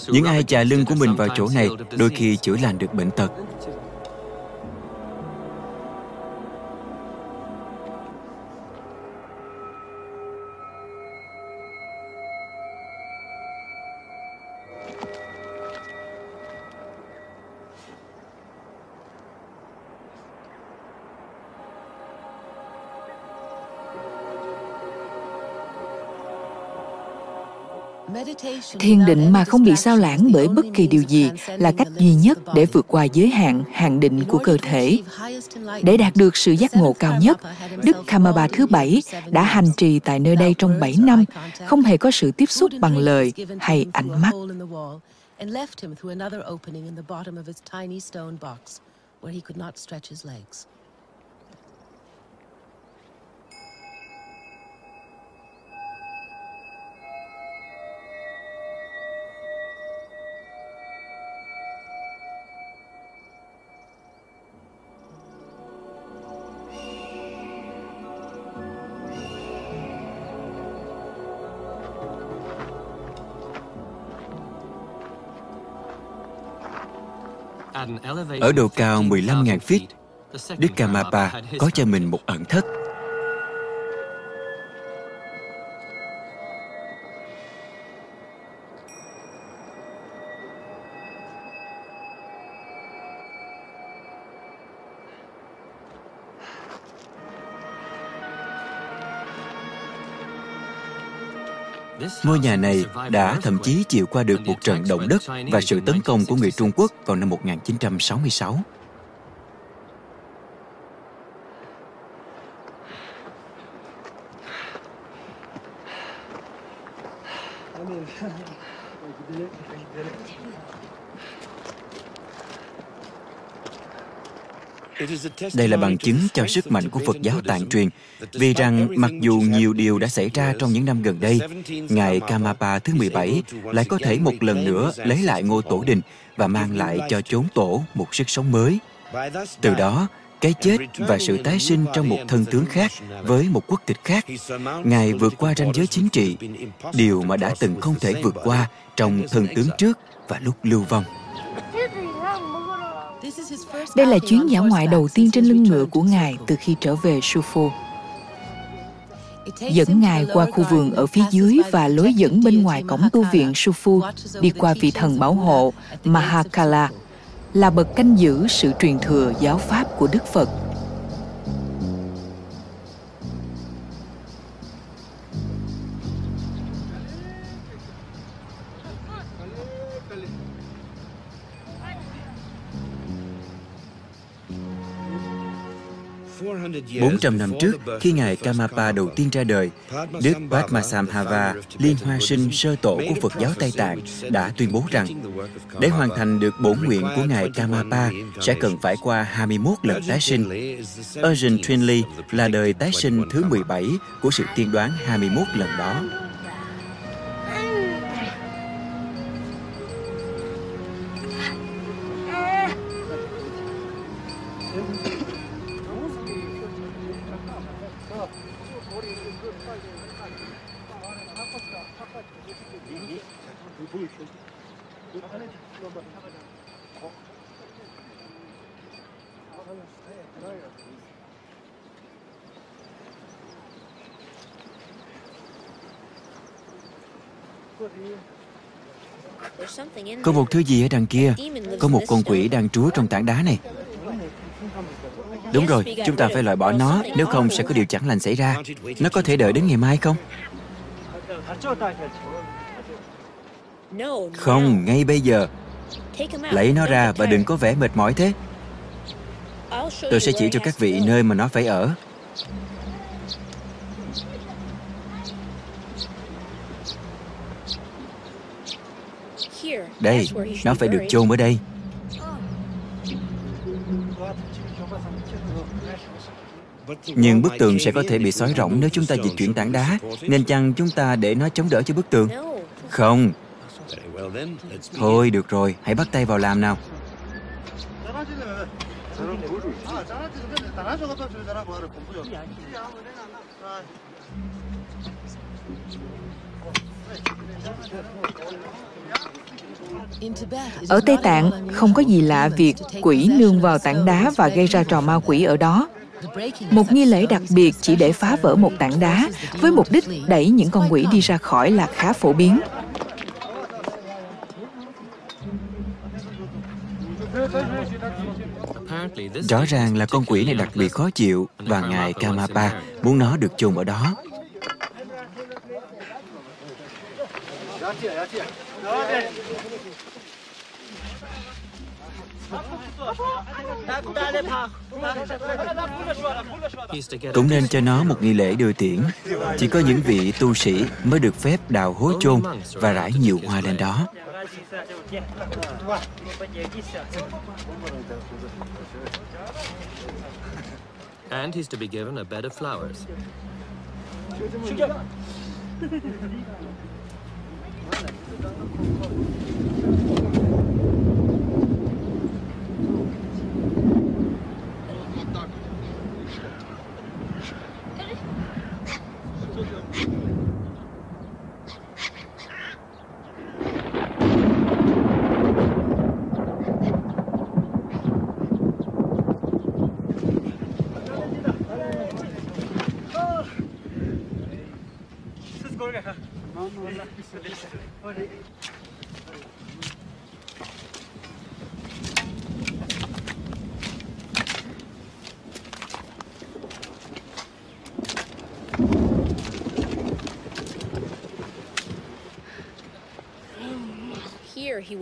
Những ai chà lưng của mình vào chỗ này đôi khi chữa lành được bệnh tật. Thiền định mà không bị sao lãng bởi bất kỳ điều gì là cách duy nhất để vượt qua giới hạn hạn định của cơ thể để đạt được sự giác ngộ cao nhất, đức kamaba thứ bảy đã hành trì tại nơi đây trong bảy năm, không hề có sự tiếp xúc bằng lời hay ánh mắt where he could not stretch his legs. Ở độ cao 15.000 feet, Đức Kamapa có cho mình một ẩn thất. Ngôi nhà này đã thậm chí chịu qua được một trận động đất và sự tấn công của người Trung Quốc vào năm 1966. Đây là bằng chứng cho sức mạnh của Phật giáo tạng truyền, vì rằng mặc dù nhiều điều đã xảy ra trong những năm gần đây, Ngài Kamapa thứ 17 lại có thể một lần nữa lấy lại ngôi tổ đình và mang lại cho chốn tổ một sức sống mới. Từ đó, cái chết và sự tái sinh trong một thân tướng khác với một quốc tịch khác. Ngài vượt qua ranh giới chính trị, điều mà đã từng không thể vượt qua trong thân tướng trước và lúc lưu vong. Đây là chuyến dã ngoại đầu tiên trên lưng ngựa của Ngài từ khi trở về Sufo. Dẫn Ngài qua khu vườn ở phía dưới và lối dẫn bên ngoài cổng tu viện Sufu đi qua vị thần bảo hộ Mahakala, là bậc canh giữ sự truyền thừa giáo pháp của Đức Phật. Bốn trăm năm trước, khi Ngài Kamapa đầu tiên ra đời, Đức Padmasamhava, liên hoa sinh sơ tổ của Phật giáo Tây Tạng, đã tuyên bố rằng để hoàn thành được bổn nguyện của Ngài Kamapa sẽ cần phải qua 21 lần tái sinh. Urgent Twinley là đời tái sinh thứ 17 của sự tiên đoán 21 lần đó. Có một thứ gì ở đằng kia? Có một con quỷ đang trú trong tảng đá này. Đúng rồi, chúng ta phải loại bỏ nó Nếu không sẽ có điều chẳng lành xảy ra. Nó có thể đợi đến ngày mai không? Không, ngay bây giờ. Lấy nó ra và đừng có vẻ mệt mỏi thế. Tôi sẽ chỉ cho các vị nơi mà nó phải ở. Đây, nó phải được chôn ở đây. Nhưng bức tường sẽ có thể bị xói rỗng nếu chúng ta dịch chuyển tảng đá Nên chăng chúng ta để nó chống đỡ cho bức tường? Không. Thôi được rồi, hãy bắt tay vào làm nào ở Tây Tạng, không có gì lạ việc quỷ nương vào tảng đá và gây ra trò ma quỷ ở đó. Một nghi lễ đặc biệt chỉ để phá vỡ một tảng đá với mục đích đẩy những con quỷ đi ra khỏi là khá phổ biến. Rõ ràng là con quỷ này đặc biệt khó chịu và ngài Kamapa muốn nó được chôn ở đó. Cũng nên cho nó một nghi lễ đưa tiễn. Chỉ có những vị tu sĩ mới được phép đào hố chôn và rải nhiều hoa lên đó. And he's to be given a bed of flowers. <laughs>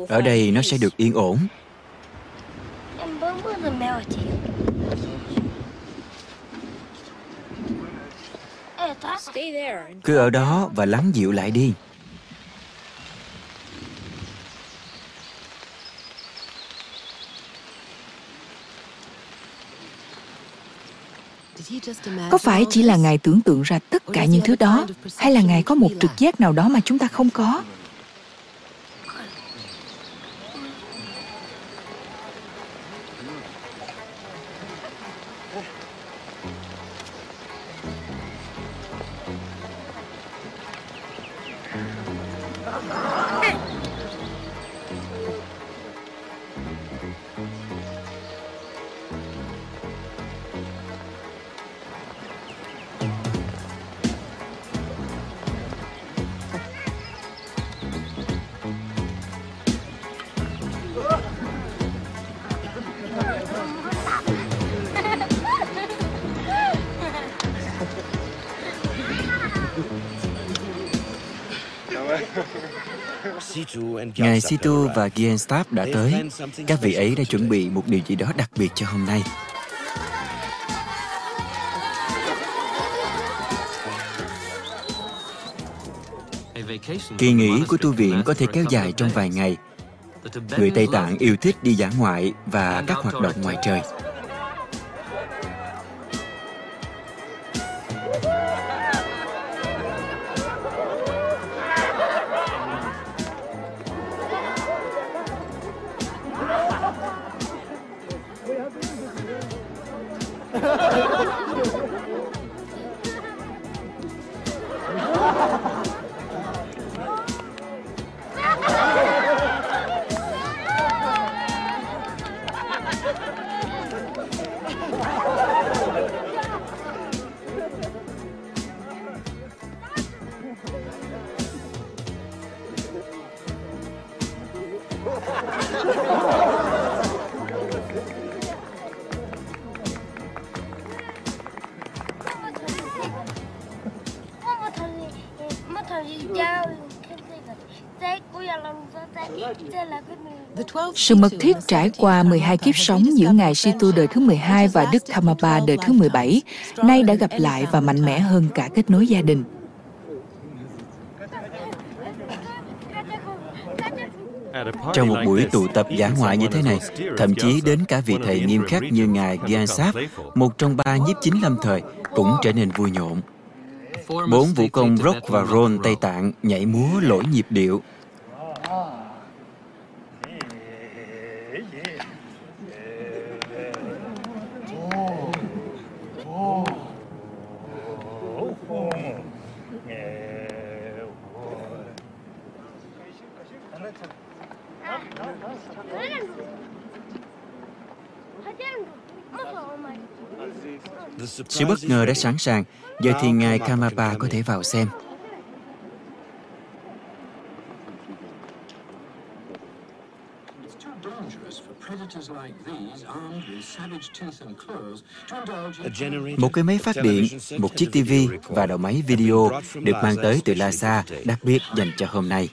Ở đây nó sẽ được yên ổn. Cứ ở đó và lắng dịu lại đi. Có phải chỉ là Ngài tưởng tượng ra tất cả những thứ đó, hay là Ngài có một trực giác nào đó mà chúng ta không có? Ngài Situ và Gienstaff đã tới. Các vị ấy đã chuẩn bị một điều gì đó đặc biệt cho hôm nay. Kỳ nghỉ của tu viện có thể kéo dài trong vài ngày. Người Tây Tạng yêu thích đi dã ngoại và các hoạt động ngoài trời. Sự mật thiết trải qua 12 kiếp sống giữa Ngài Situ đời thứ 12 và Đức Thamapa đời thứ 17, nay đã gặp lại và mạnh mẽ hơn cả kết nối gia đình. Trong một buổi tụ tập giả ngoại như thế này, thậm chí đến cả vị thầy nghiêm khắc như Ngài Gyansap, một trong ba nhiếp chính lâm thời, cũng trở nên vui nhộn. Bốn vũ công rock và roll Tây Tạng nhảy múa lỗi nhịp điệu, Sự bất ngờ đã sẵn sàng, giờ thì Ngài Kamapa có thể vào xem. Một cái máy phát điện, một chiếc TV và đầu máy video được mang tới từ Lhasa đặc biệt dành cho hôm nay.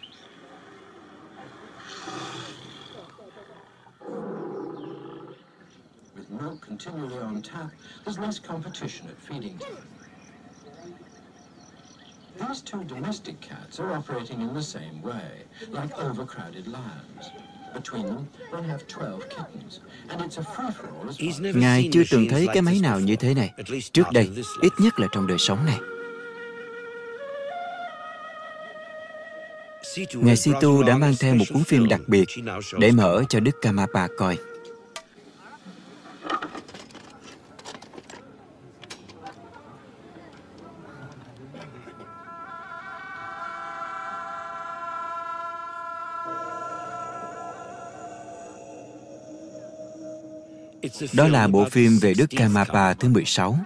Continually on tap, there's less competition at feeding time. These two domestic cats are operating in the same way, like overcrowded lions. Between them, they have 12 kittens, and it's a free-for-all as well. Ngài chưa từng thấy cái máy nào như thế này. Trước đây, ít nhất là trong đời sống này. Ngài Situ đã mang theo một cuốn phim đặc biệt để mở cho Đức Kamapa coi. Đó là bộ phim về Đức Kamapa thứ 16.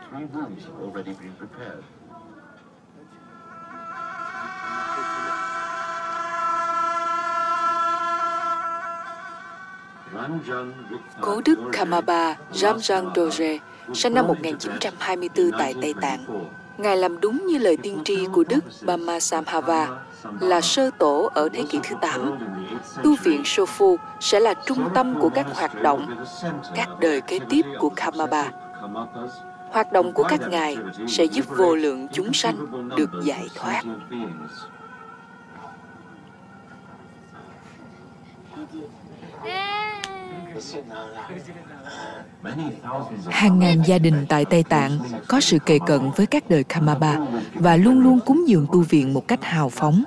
Cố Đức Kamapa Ramjan Doje, sinh năm 1924 tại Tây Tạng. Ngài làm đúng như lời tiên tri của Đức Bama Samhava là sơ tổ ở thế kỷ thứ 8. Tu viện Sofu sẽ là trung tâm của các hoạt động, các đời kế tiếp của Kamaba. Hoạt động của các ngài sẽ giúp vô lượng chúng sanh được giải thoát. Hàng ngàn gia đình tại Tây Tạng có sự kề cận với các đời Kamaba và luôn luôn cúng dường tu viện một cách hào phóng.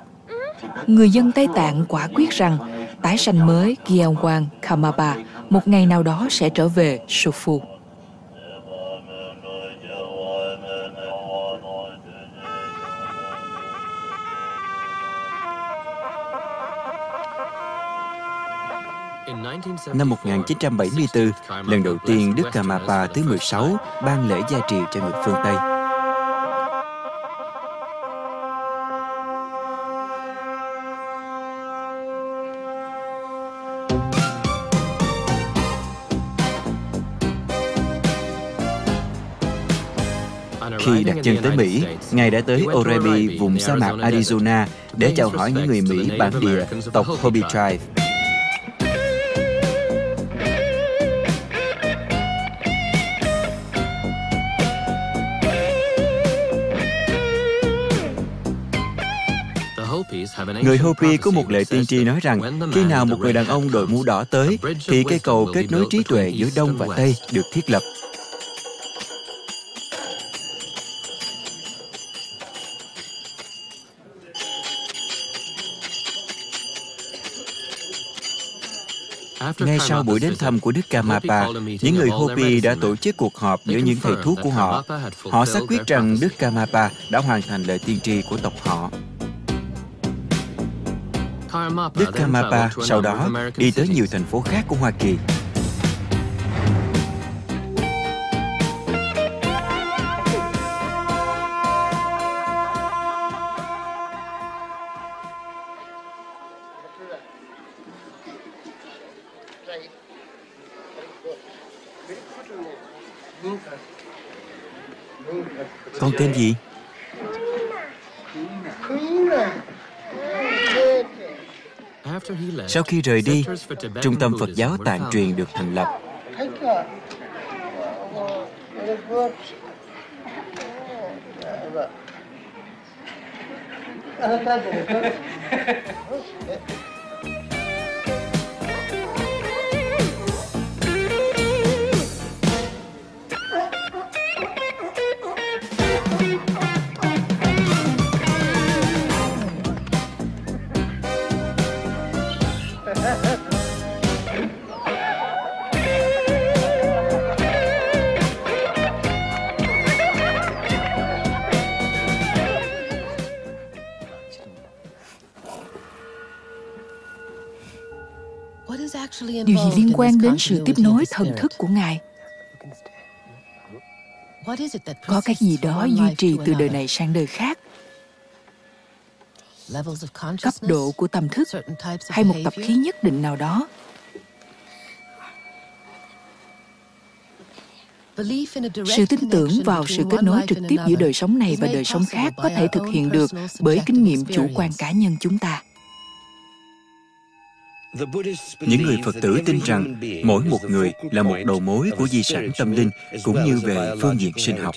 Người dân Tây Tạng quả quyết rằng tái sanh mới Gyeongwang Kamaba, một ngày nào đó sẽ trở về Sofu. Năm 1974, lần đầu tiên Đức Kamapa thứ 16 ban lễ gia trì cho người phương Tây. Khi đặt chân tới Mỹ, Ngài đã tới Orebi, vùng sa mạc Arizona, để chào hỏi những người Mỹ bản địa, tộc Hopi Tribe. Người Hopi có một lệ tiên tri nói rằng khi nào một người đàn ông đội mũ đỏ tới thì cây cầu kết nối trí tuệ giữa Đông và Tây được thiết lập. Ngay sau buổi đến thăm của Đức Kamapa, những người Hopi đã tổ chức cuộc họp giữa những thầy thuốc của họ. Họ xác quyết rằng Đức Kamapa đã hoàn thành lời tiên tri của tộc họ. Đức Kamapa sau đó đi tới nhiều thành phố khác của Hoa Kỳ. Con tên gì? Sau khi rời đi, Trung tâm Phật giáo Tạng truyền được thành lập. <laughs> quan đến sự tiếp nối thần thức của Ngài? Có cái gì đó duy trì từ đời này sang đời khác? Cấp độ của tâm thức hay một tập khí nhất định nào đó? sự tin tưởng vào sự kết nối trực tiếp giữa đời sống này và đời sống khác có thể thực hiện được bởi kinh nghiệm chủ quan cá nhân chúng ta những người Phật tử tin rằng mỗi một người là một đầu mối của di sản tâm linh cũng như về phương diện sinh học.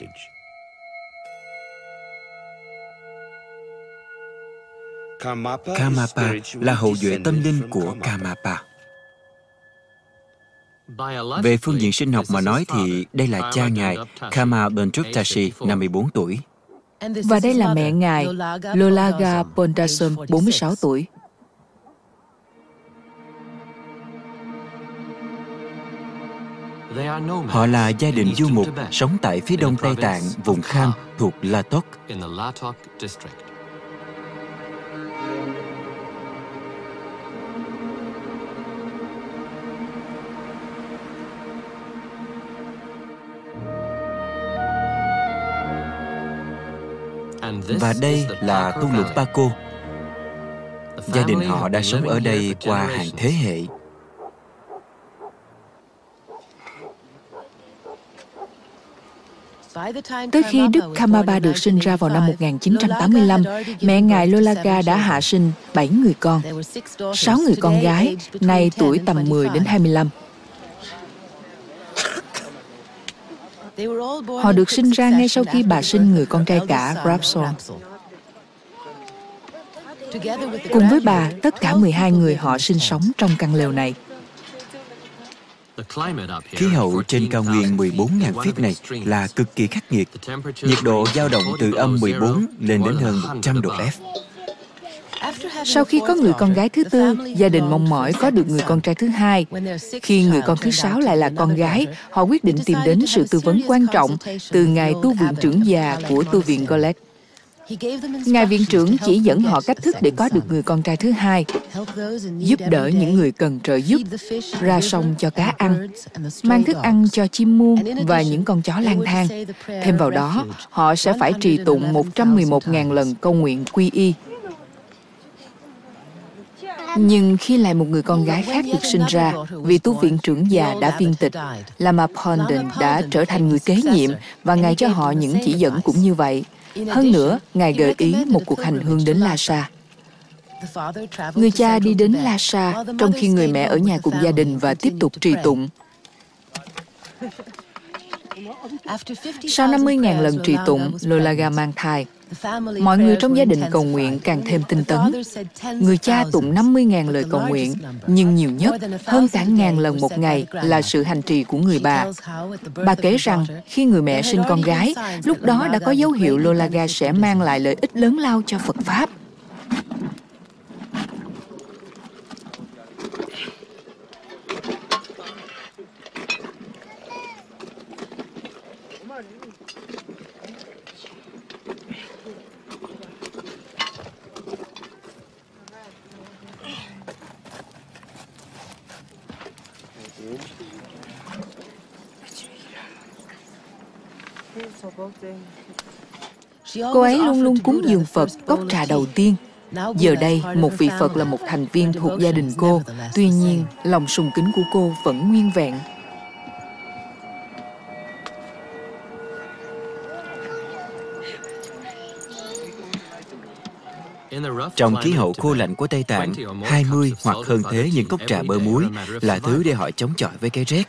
Kamapa là hậu duệ tâm linh của Kamapa. Về phương diện sinh học mà nói thì đây là cha ngài Kama Bentuktashi, 54 tuổi. Và đây là mẹ ngài Lolaga Pondasum, 46 tuổi. Họ là gia đình du mục sống tại phía đông Tây Tạng, vùng Kham thuộc Latok. Và đây là tu lục Paco. Gia đình họ đã sống ở đây qua hàng thế hệ. Tới khi Đức Kamaba được sinh ra vào năm 1985, mẹ ngài Lolaga đã hạ sinh 7 người con, 6 người con gái, nay tuổi tầm 10 đến 25. Họ được sinh ra ngay sau khi bà sinh người con trai cả Grabson. Cùng với bà, tất cả 12 người họ sinh sống trong căn lều này. Khí hậu trên cao nguyên 14.000 feet này là cực kỳ khắc nghiệt. Nhiệt độ dao động từ âm 14 lên đến hơn 100 độ F. Sau khi có người con gái thứ tư, gia đình mong mỏi có được người con trai thứ hai. Khi người con thứ sáu lại là con gái, họ quyết định tìm đến sự tư vấn quan trọng từ ngài tu viện trưởng già của tu viện Golek. Ngài viện trưởng chỉ dẫn họ cách thức để có được người con trai thứ hai, giúp đỡ những người cần trợ giúp, ra sông cho cá ăn, mang thức ăn cho chim muôn và những con chó lang thang. Thêm vào đó, họ sẽ phải trì tụng 111.000 lần câu nguyện quy y. Nhưng khi lại một người con gái khác được sinh ra, vì tu viện trưởng già đã viên tịch, Lama Pondon đã trở thành người kế nhiệm và Ngài cho họ những chỉ dẫn cũng như vậy. Hơn nữa, Ngài gợi ý một cuộc hành hương đến Lhasa. Người cha đi đến Lhasa trong khi người mẹ ở nhà cùng gia đình và tiếp tục trì tụng. Sau 50.000 lần trì tụng, Lolaga mang thai. Mọi người trong gia đình cầu nguyện càng thêm tinh tấn. Người cha tụng 50.000 lời cầu nguyện, nhưng nhiều nhất, hơn cả ngàn lần một ngày là sự hành trì của người bà. Bà kể rằng khi người mẹ sinh con gái, lúc đó đã có dấu hiệu Lolaga sẽ mang lại lợi ích lớn lao cho Phật Pháp. Cô ấy luôn luôn cúng dường Phật cốc trà đầu tiên. Giờ đây, một vị Phật là một thành viên thuộc gia đình cô. Tuy nhiên, lòng sùng kính của cô vẫn nguyên vẹn. Trong khí hậu khô lạnh của Tây Tạng, 20 hoặc hơn thế những cốc trà bơ muối là thứ để họ chống chọi với cái rét.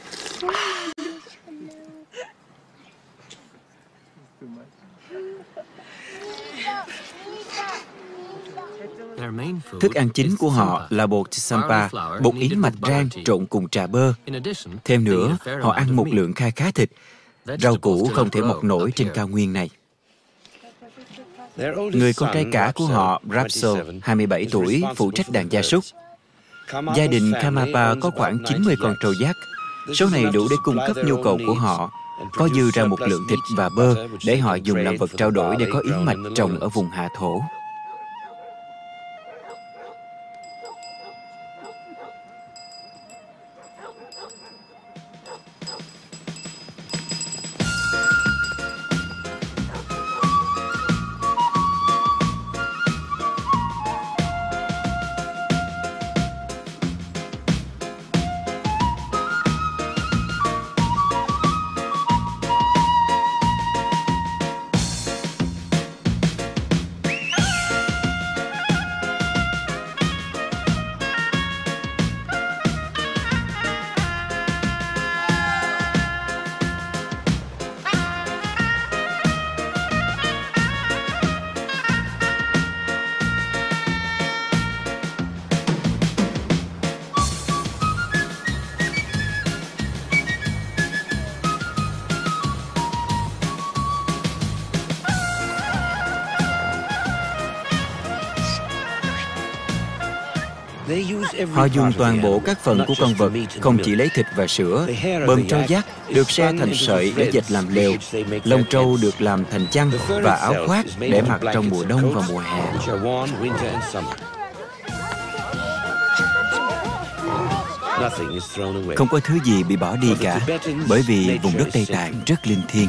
Thức ăn chính của họ là bột sampa, bột yến mạch rang trộn cùng trà bơ. Thêm nữa, họ ăn một lượng kha khá thịt. Rau củ không thể mọc nổi trên cao nguyên này. Người con trai cả của họ, Rapso, 27 tuổi, phụ trách đàn gia súc. Gia đình Kamapa có khoảng 90 con trâu giác. Số này đủ để cung cấp nhu cầu của họ, có dư ra một lượng thịt và bơ để họ dùng làm vật trao đổi để có yến mạch trồng ở vùng hạ thổ. Họ dùng toàn bộ các phần của con vật, không chỉ lấy thịt và sữa. Bơm trâu giác được xe thành sợi để dệt làm lều. Lông trâu được làm thành chăn và áo khoác để mặc trong mùa đông và mùa hè. Không có thứ gì bị bỏ đi cả, bởi vì vùng đất Tây Tạng rất linh thiêng.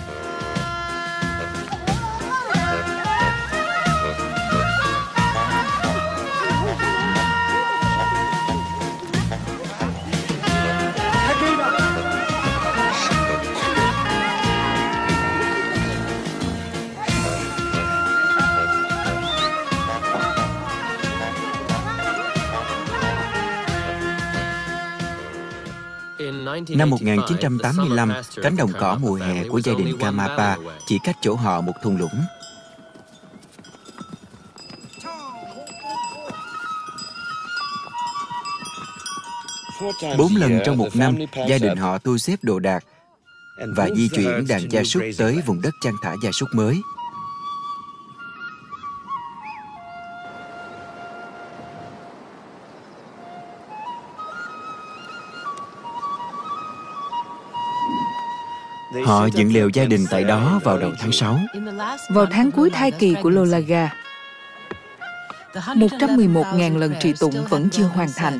Năm 1985, cánh đồng cỏ mùa hè của gia đình Kamapa chỉ cách chỗ họ một thung lũng. Bốn lần trong một năm, gia đình họ thu xếp đồ đạc và di chuyển đàn gia súc tới vùng đất chăn thả gia súc mới. Họ dựng lều gia đình tại đó vào đầu tháng 6. Vào tháng cuối thai kỳ của Lolaga, 111.000 lần trì tụng vẫn chưa hoàn thành.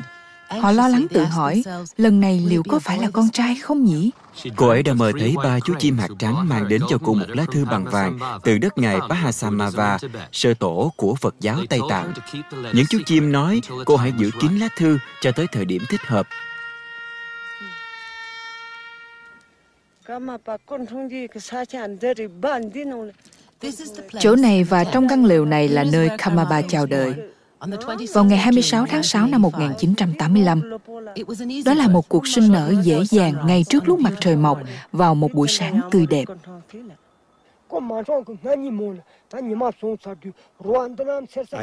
Họ lo lắng tự hỏi, lần này liệu có phải là con trai không nhỉ? Cô ấy đã mời thấy ba chú chim hạt trắng mang đến cho cô một lá thư bằng vàng từ đất ngài Pahasamava, sơ tổ của Phật giáo Tây Tạng. Những chú chim nói cô hãy giữ kín lá thư cho tới thời điểm thích hợp. Chỗ này và trong căn lều này là nơi Kamaba chào đời. Vào ngày 26 tháng 6 năm 1985, đó là một cuộc sinh nở dễ dàng ngay trước lúc mặt trời mọc vào một buổi sáng tươi đẹp.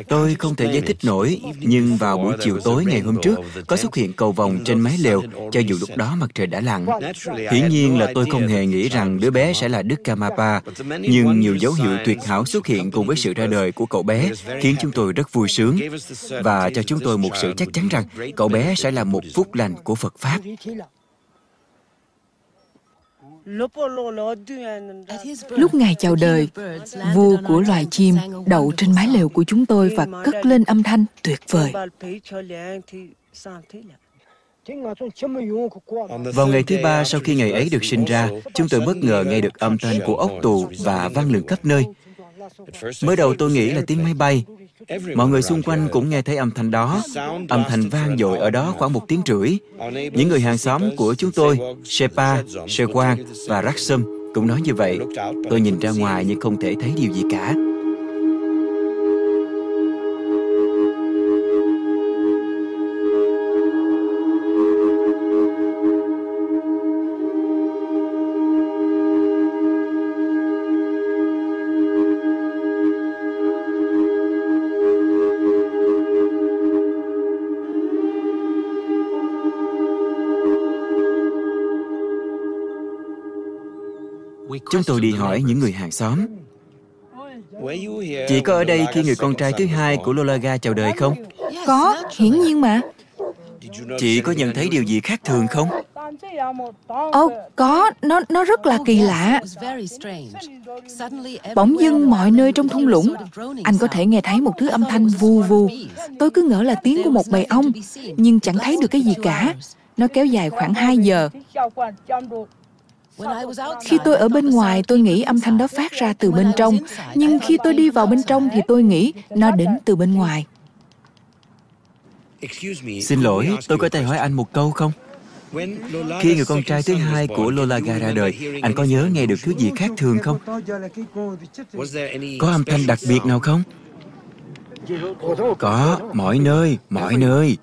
Tôi không thể giải thích nổi, nhưng vào buổi chiều tối ngày hôm trước có xuất hiện cầu vồng trên mái lều, cho dù lúc đó mặt trời đã lặn. Hiển nhiên là tôi không hề nghĩ rằng đứa bé sẽ là Đức Kamapa, nhưng nhiều dấu hiệu tuyệt hảo xuất hiện cùng với sự ra đời của cậu bé khiến chúng tôi rất vui sướng và cho chúng tôi một sự chắc chắn rằng cậu bé sẽ là một phúc lành của Phật Pháp. Lúc Ngài chào đời, vua của loài chim đậu trên mái lều của chúng tôi và cất lên âm thanh tuyệt vời. Vào ngày thứ ba sau khi ngày ấy được sinh ra, chúng tôi bất ngờ nghe được âm thanh của ốc tù và vang lừng khắp nơi. Mới đầu tôi nghĩ là tiếng máy bay. Mọi người xung quanh cũng nghe thấy âm thanh đó. Âm thanh vang dội ở đó khoảng một tiếng rưỡi. Những người hàng xóm của chúng tôi, Shepa, Shequan và Raksum cũng nói như vậy. Tôi nhìn ra ngoài nhưng không thể thấy điều gì cả. Chúng tôi đi hỏi những người hàng xóm. Chị có ở đây khi người con trai thứ hai của Lolaga chào đời không? Có, hiển nhiên mà. Chị có nhận thấy điều gì khác thường không? Ồ, có, nó nó rất là kỳ lạ. Bỗng dưng mọi nơi trong thung lũng, anh có thể nghe thấy một thứ âm thanh vu vu. Tôi cứ ngỡ là tiếng của một bầy ong, nhưng chẳng thấy được cái gì cả. Nó kéo dài khoảng 2 giờ. Khi tôi ở bên ngoài, tôi nghĩ âm thanh đó phát ra từ bên trong. Nhưng khi tôi đi vào bên trong thì tôi nghĩ nó đến từ bên ngoài. Xin lỗi, tôi có thể hỏi anh một câu không? Khi người con trai thứ hai của Lolaga ra đời, anh có nhớ nghe được thứ gì khác thường không? Có âm thanh đặc biệt nào không? Có, mọi nơi, mọi nơi.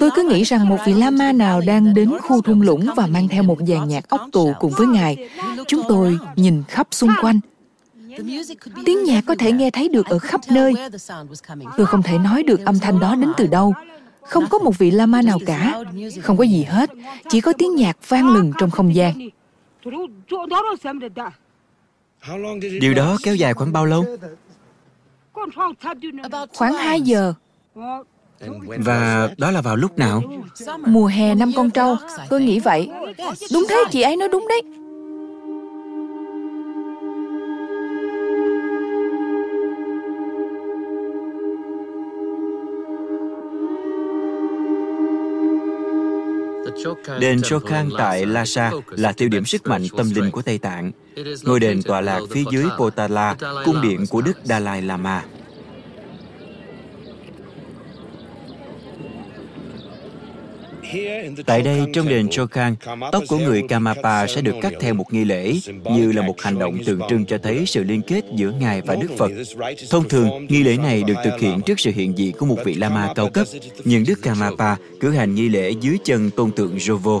Tôi cứ nghĩ rằng một vị lama nào đang đến khu thung lũng và mang theo một dàn nhạc ốc tù cùng với ngài. Chúng tôi nhìn khắp xung quanh. Tiếng nhạc có thể nghe thấy được ở khắp nơi. Tôi không thể nói được âm thanh đó đến từ đâu. Không có một vị lama nào cả. Không có gì hết. Chỉ có tiếng nhạc vang lừng trong không gian. Điều đó kéo dài khoảng bao lâu? Khoảng 2 giờ. Và đó là vào lúc nào? Mùa hè năm con trâu. Tôi nghĩ vậy. Đúng thế, chị ấy nói đúng đấy. Đền Chokhang tại Lhasa là tiêu điểm sức mạnh tâm linh của Tây Tạng. Ngôi đền tọa lạc phía dưới Potala, cung điện của Đức Dalai Lama. Tại đây, trong đền Chokan, tóc của người Kamapa sẽ được cắt theo một nghi lễ, như là một hành động tượng trưng cho thấy sự liên kết giữa Ngài và Đức Phật. Thông thường, nghi lễ này được thực hiện trước sự hiện diện của một vị Lama cao cấp, nhưng Đức Kamapa cử hành nghi lễ dưới chân tôn tượng Jovo.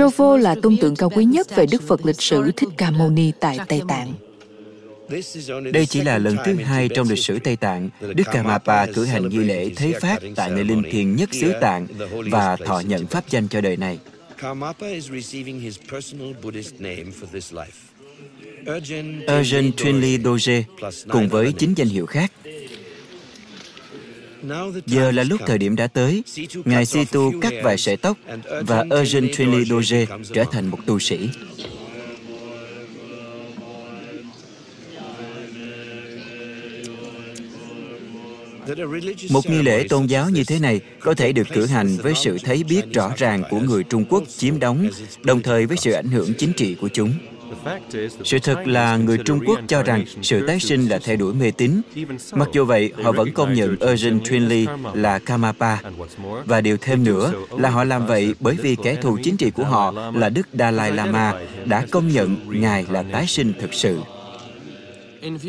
Jovo là tôn tượng cao quý nhất về Đức Phật lịch sử Thích Ca Mâu Ni tại Tây Tạng. Đây chỉ là lần thứ hai trong lịch sử Tây Tạng, Đức Kamapa cử hành nghi lễ thế phát tại nơi linh thiêng nhất xứ Tạng và thọ nhận pháp danh cho đời này. Eugene Trinley Doge cùng với chính danh hiệu khác Giờ là lúc thời điểm đã tới, Ngài Situ cắt vài sợi tóc và Eugene Trinley Doge trở thành một tu sĩ. Một nghi lễ tôn giáo như thế này có thể được cử hành với sự thấy biết rõ ràng của người Trung Quốc chiếm đóng, đồng thời với sự ảnh hưởng chính trị của chúng. Sự thật là người Trung Quốc cho rằng sự tái sinh là theo đuổi mê tín. Mặc dù vậy, họ vẫn công nhận urgent Trinley là Kamapa. Và điều thêm nữa là họ làm vậy bởi vì kẻ thù chính trị của họ là Đức Dalai Lama đã công nhận Ngài là tái sinh thực sự.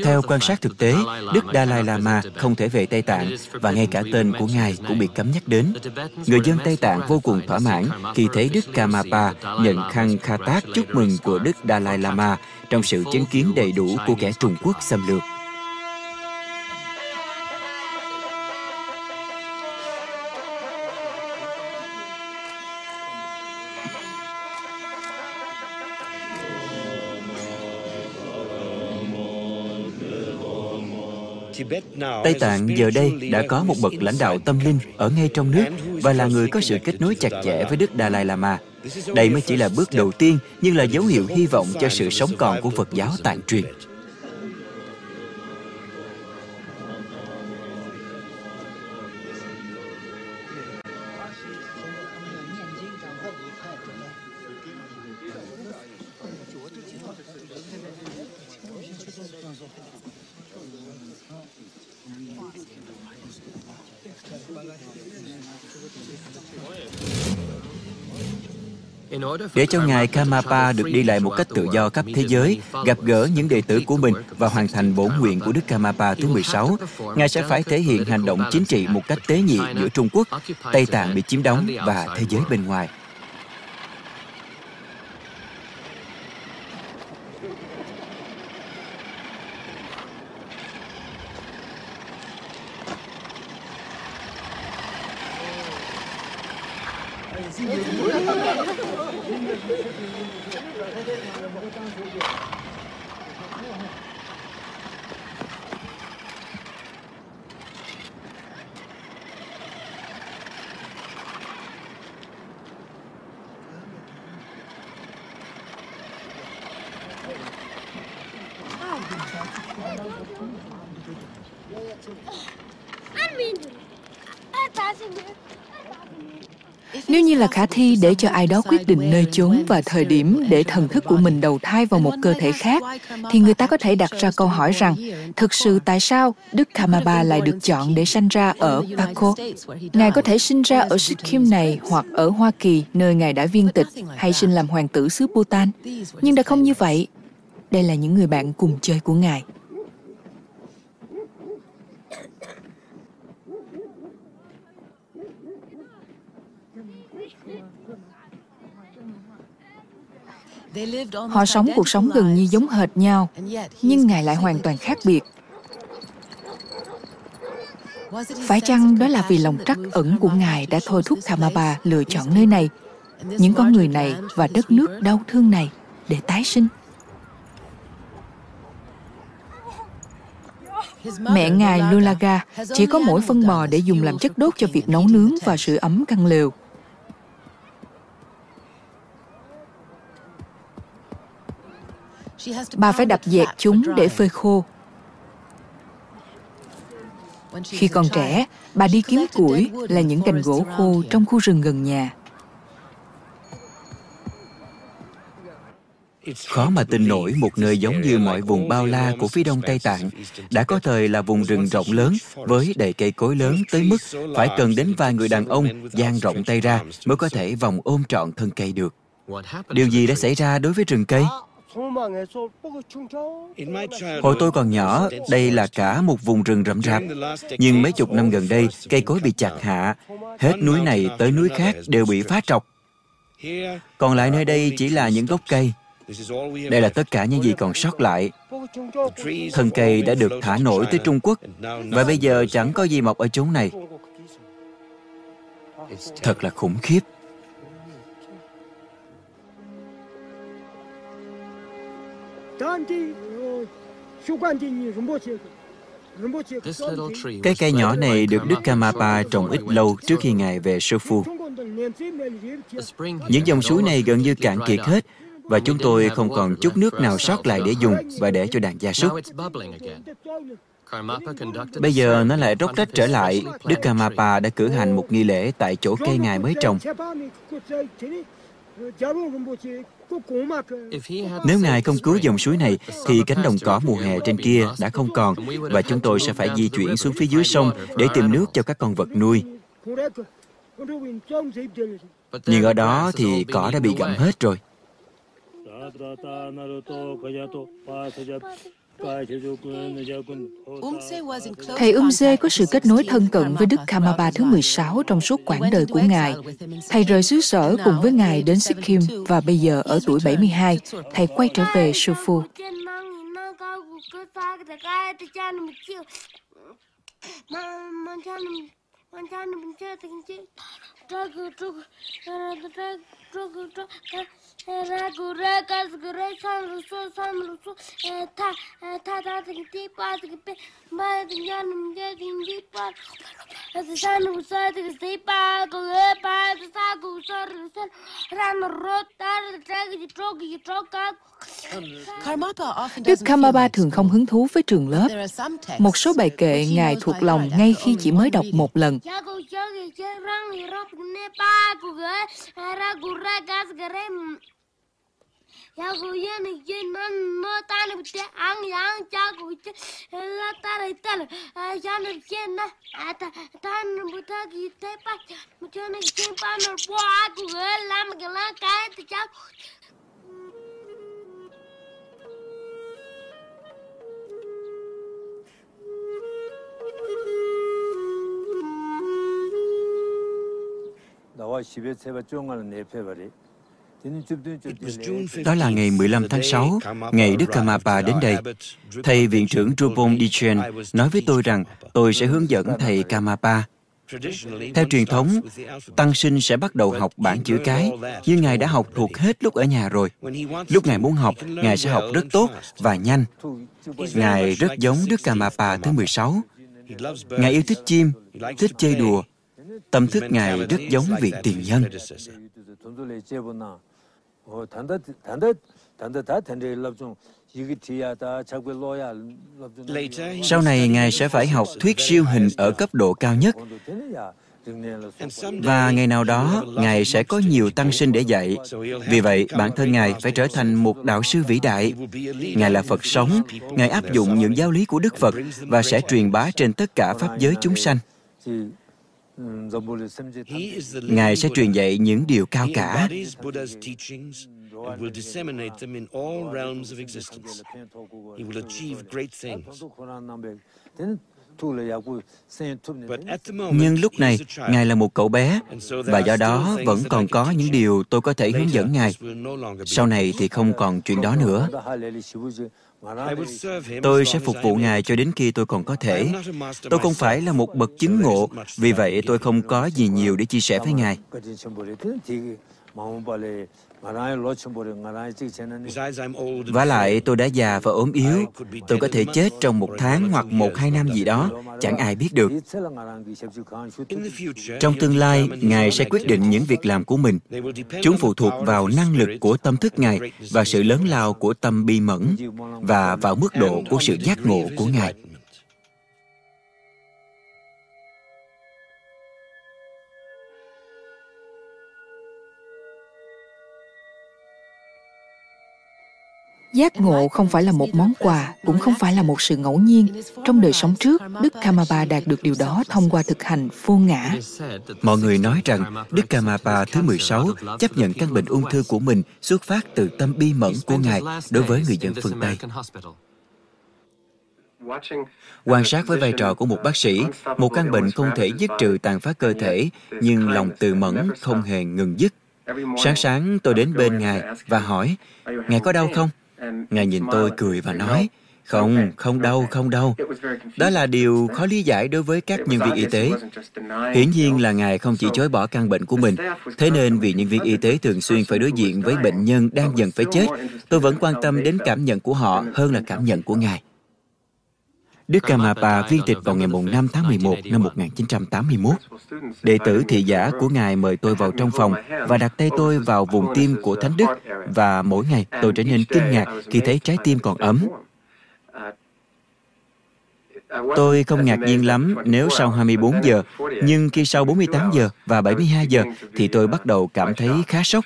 Theo quan sát thực tế, Đức Dalai Lama không thể về Tây Tạng và ngay cả tên của Ngài cũng bị cấm nhắc đến. Người dân Tây Tạng vô cùng thỏa mãn khi thấy Đức Kamapa nhận khăn Khatat chúc mừng của Đức Dalai Lama trong sự chứng kiến đầy đủ của kẻ Trung Quốc xâm lược. Tây Tạng giờ đây đã có một bậc lãnh đạo tâm linh ở ngay trong nước và là người có sự kết nối chặt chẽ với Đức Dalai Lama. Đây mới chỉ là bước đầu tiên nhưng là dấu hiệu hy vọng cho sự sống còn của Phật giáo tạng truyền. Để cho Ngài Kamapa được đi lại một cách tự do khắp thế giới, gặp gỡ những đệ tử của mình và hoàn thành bổn nguyện của Đức Kamapa thứ 16, Ngài sẽ phải thể hiện hành động chính trị một cách tế nhị giữa Trung Quốc, Tây Tạng bị chiếm đóng và thế giới bên ngoài. Nếu như là khả thi để cho ai đó quyết định nơi chốn và thời điểm để thần thức của mình đầu thai vào một cơ thể khác, thì người ta có thể đặt ra câu hỏi rằng, thực sự tại sao Đức Kamaba lại được chọn để sanh ra ở Paco? Ngài có thể sinh ra ở Sikkim này hoặc ở Hoa Kỳ, nơi Ngài đã viên tịch, hay sinh làm hoàng tử xứ Bhutan. Nhưng đã không như vậy. Đây là những người bạn cùng chơi của Ngài. Họ sống cuộc sống gần như giống hệt nhau, nhưng Ngài lại hoàn toàn khác biệt. Phải chăng đó là vì lòng trắc ẩn của Ngài đã thôi thúc Kamaba lựa chọn nơi này, những con người này và đất nước đau thương này để tái sinh? Mẹ ngài Lulaga chỉ có mỗi phân bò để dùng làm chất đốt cho việc nấu nướng và sưởi ấm căn lều. Bà phải đập dẹt chúng để phơi khô. Khi còn trẻ, bà đi kiếm củi là những cành gỗ khô trong khu rừng gần nhà. Khó mà tin nổi một nơi giống như mọi vùng bao la của phía đông Tây Tạng đã có thời là vùng rừng rộng lớn với đầy cây cối lớn tới mức phải cần đến vài người đàn ông dang rộng tay ra mới có thể vòng ôm trọn thân cây được. Điều gì đã xảy ra đối với rừng cây? Hồi tôi còn nhỏ, đây là cả một vùng rừng rậm rạp. Nhưng mấy chục năm gần đây, cây cối bị chặt hạ. Hết núi này tới núi khác đều bị phá trọc. Còn lại nơi đây chỉ là những gốc cây. Đây là tất cả những gì còn sót lại. Thân cây đã được thả nổi tới Trung Quốc và bây giờ chẳng có gì mọc ở chốn này. Thật là khủng khiếp. Cái cây nhỏ này được Đức Kamapa trồng ít lâu trước khi Ngài về Sơ Phu. Những dòng suối này gần như cạn kiệt hết và chúng tôi không còn chút nước nào sót lại để dùng và để cho đàn gia súc. Bây giờ nó lại róc rách trở lại. Đức Kamapa đã cử hành một nghi lễ tại chỗ cây ngài mới trồng. Nếu Ngài không cứu dòng suối này, thì cánh đồng cỏ mùa hè trên kia đã không còn và chúng tôi sẽ phải di chuyển xuống phía dưới sông để tìm nước cho các con vật nuôi. Nhưng ở đó thì cỏ đã bị gặm hết rồi. Thầy Umse có sự kết nối thân cận với Đức Kamapa thứ 16 trong suốt quãng đời của Ngài. Thầy rời xứ sở cùng với Ngài đến Sikkim và bây giờ ở tuổi 72, Thầy quay trở về Sufu. Gure gaz gure sanrısı sanrısı ta ta ta tıkti bat gibi bat yanım geldim dip bat sanrısı tıkti bat gure bat sa gusar sen ram rot tar tek çok çok Đức Kamaba thường không hứng thú với trường lớp. Một số bài kệ Ngài thuộc lòng ngay khi chỉ mới đọc một lần. Đó là ngày 15 tháng 6, ngày Đức Kamapa đến đây. Thầy viện trưởng Drupal Dichen nói với tôi rằng tôi sẽ hướng dẫn thầy Kamapa. Theo truyền thống, tăng sinh sẽ bắt đầu học bản chữ cái, nhưng Ngài đã học thuộc hết lúc ở nhà rồi. Lúc Ngài muốn học, Ngài sẽ học rất tốt và nhanh. Ngài rất giống Đức Kamapa thứ 16. Ngài yêu thích chim, thích chơi đùa. Tâm thức Ngài rất giống vị tiền nhân. Sau này Ngài sẽ phải học thuyết siêu hình ở cấp độ cao nhất. Và ngày nào đó, Ngài sẽ có nhiều tăng sinh để dạy. Vì vậy, bản thân Ngài phải trở thành một đạo sư vĩ đại. Ngài là Phật sống, Ngài áp dụng những giáo lý của Đức Phật và sẽ truyền bá trên tất cả pháp giới chúng sanh. Ngài sẽ truyền dạy những điều cao cả. Nhưng lúc này, Ngài là một cậu bé, và do đó vẫn còn có những điều tôi có thể hướng dẫn Ngài. Sau này thì không còn chuyện đó nữa. Tôi sẽ phục vụ Ngài cho đến khi tôi còn có thể. Tôi không phải là một bậc chứng ngộ, vì vậy tôi không có gì nhiều để chia sẻ với Ngài. Và lại tôi đã già và ốm yếu. Tôi có thể chết trong một tháng hoặc một hai năm gì đó. Chẳng ai biết được. Trong tương lai Ngài sẽ quyết định những việc làm của mình. Chúng phụ thuộc vào năng lực của tâm thức Ngài Và sự lớn lao của tâm bi mẫn Và vào mức độ của sự giác ngộ của Ngài Giác ngộ không phải là một món quà, cũng không phải là một sự ngẫu nhiên. Trong đời sống trước, Đức Kamapa đạt được điều đó thông qua thực hành vô ngã. Mọi người nói rằng Đức Kamapa thứ 16 chấp nhận căn bệnh ung thư của mình xuất phát từ tâm bi mẫn của Ngài đối với người dân phương Tây. Quan sát với vai trò của một bác sĩ, một căn bệnh không thể dứt trừ tàn phá cơ thể, nhưng lòng từ mẫn không hề ngừng dứt. Sáng sáng tôi đến bên Ngài và hỏi, Ngài có đau không? Ngài nhìn tôi cười và nói, không, không đau, không đau. Đó là điều khó lý giải đối với các nhân viên y tế. Hiển nhiên là Ngài không chỉ chối bỏ căn bệnh của mình. Thế nên vì nhân viên y tế thường xuyên phải đối diện với bệnh nhân đang dần phải chết, tôi vẫn quan tâm đến cảm nhận của họ hơn là cảm nhận của Ngài. Đức Kamapa viên tịch vào ngày 5 tháng 11 năm 1981. Đệ tử thị giả của Ngài mời tôi vào trong phòng và đặt tay tôi vào vùng tim của Thánh Đức và mỗi ngày tôi trở nên kinh ngạc khi thấy trái tim còn ấm. Tôi không ngạc nhiên lắm nếu sau 24 giờ, nhưng khi sau 48 giờ và 72 giờ thì tôi bắt đầu cảm thấy khá sốc.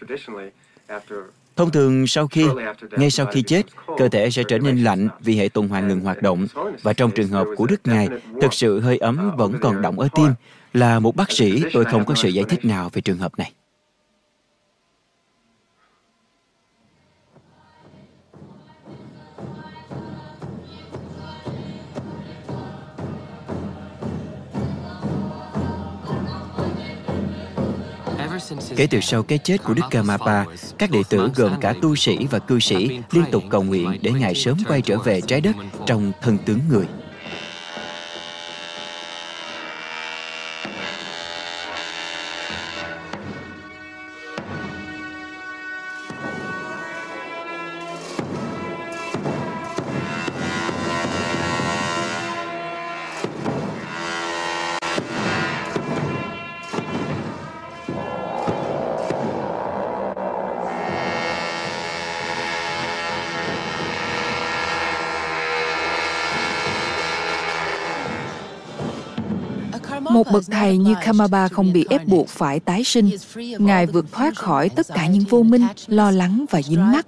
Thông thường sau khi, ngay sau khi chết, cơ thể sẽ trở nên lạnh vì hệ tuần hoàn ngừng hoạt động. Và trong trường hợp của Đức Ngài, thực sự hơi ấm vẫn còn động ở tim. Là một bác sĩ, tôi không có sự giải thích nào về trường hợp này. Kể từ sau cái chết của Đức Karmapa, các đệ tử gồm cả tu sĩ và cư sĩ liên tục cầu nguyện để Ngài sớm quay trở về trái đất trong thân tướng người. Thầy như Kamaba không bị ép buộc phải tái sinh. Ngài vượt thoát khỏi tất cả những vô minh, lo lắng và dính mắc,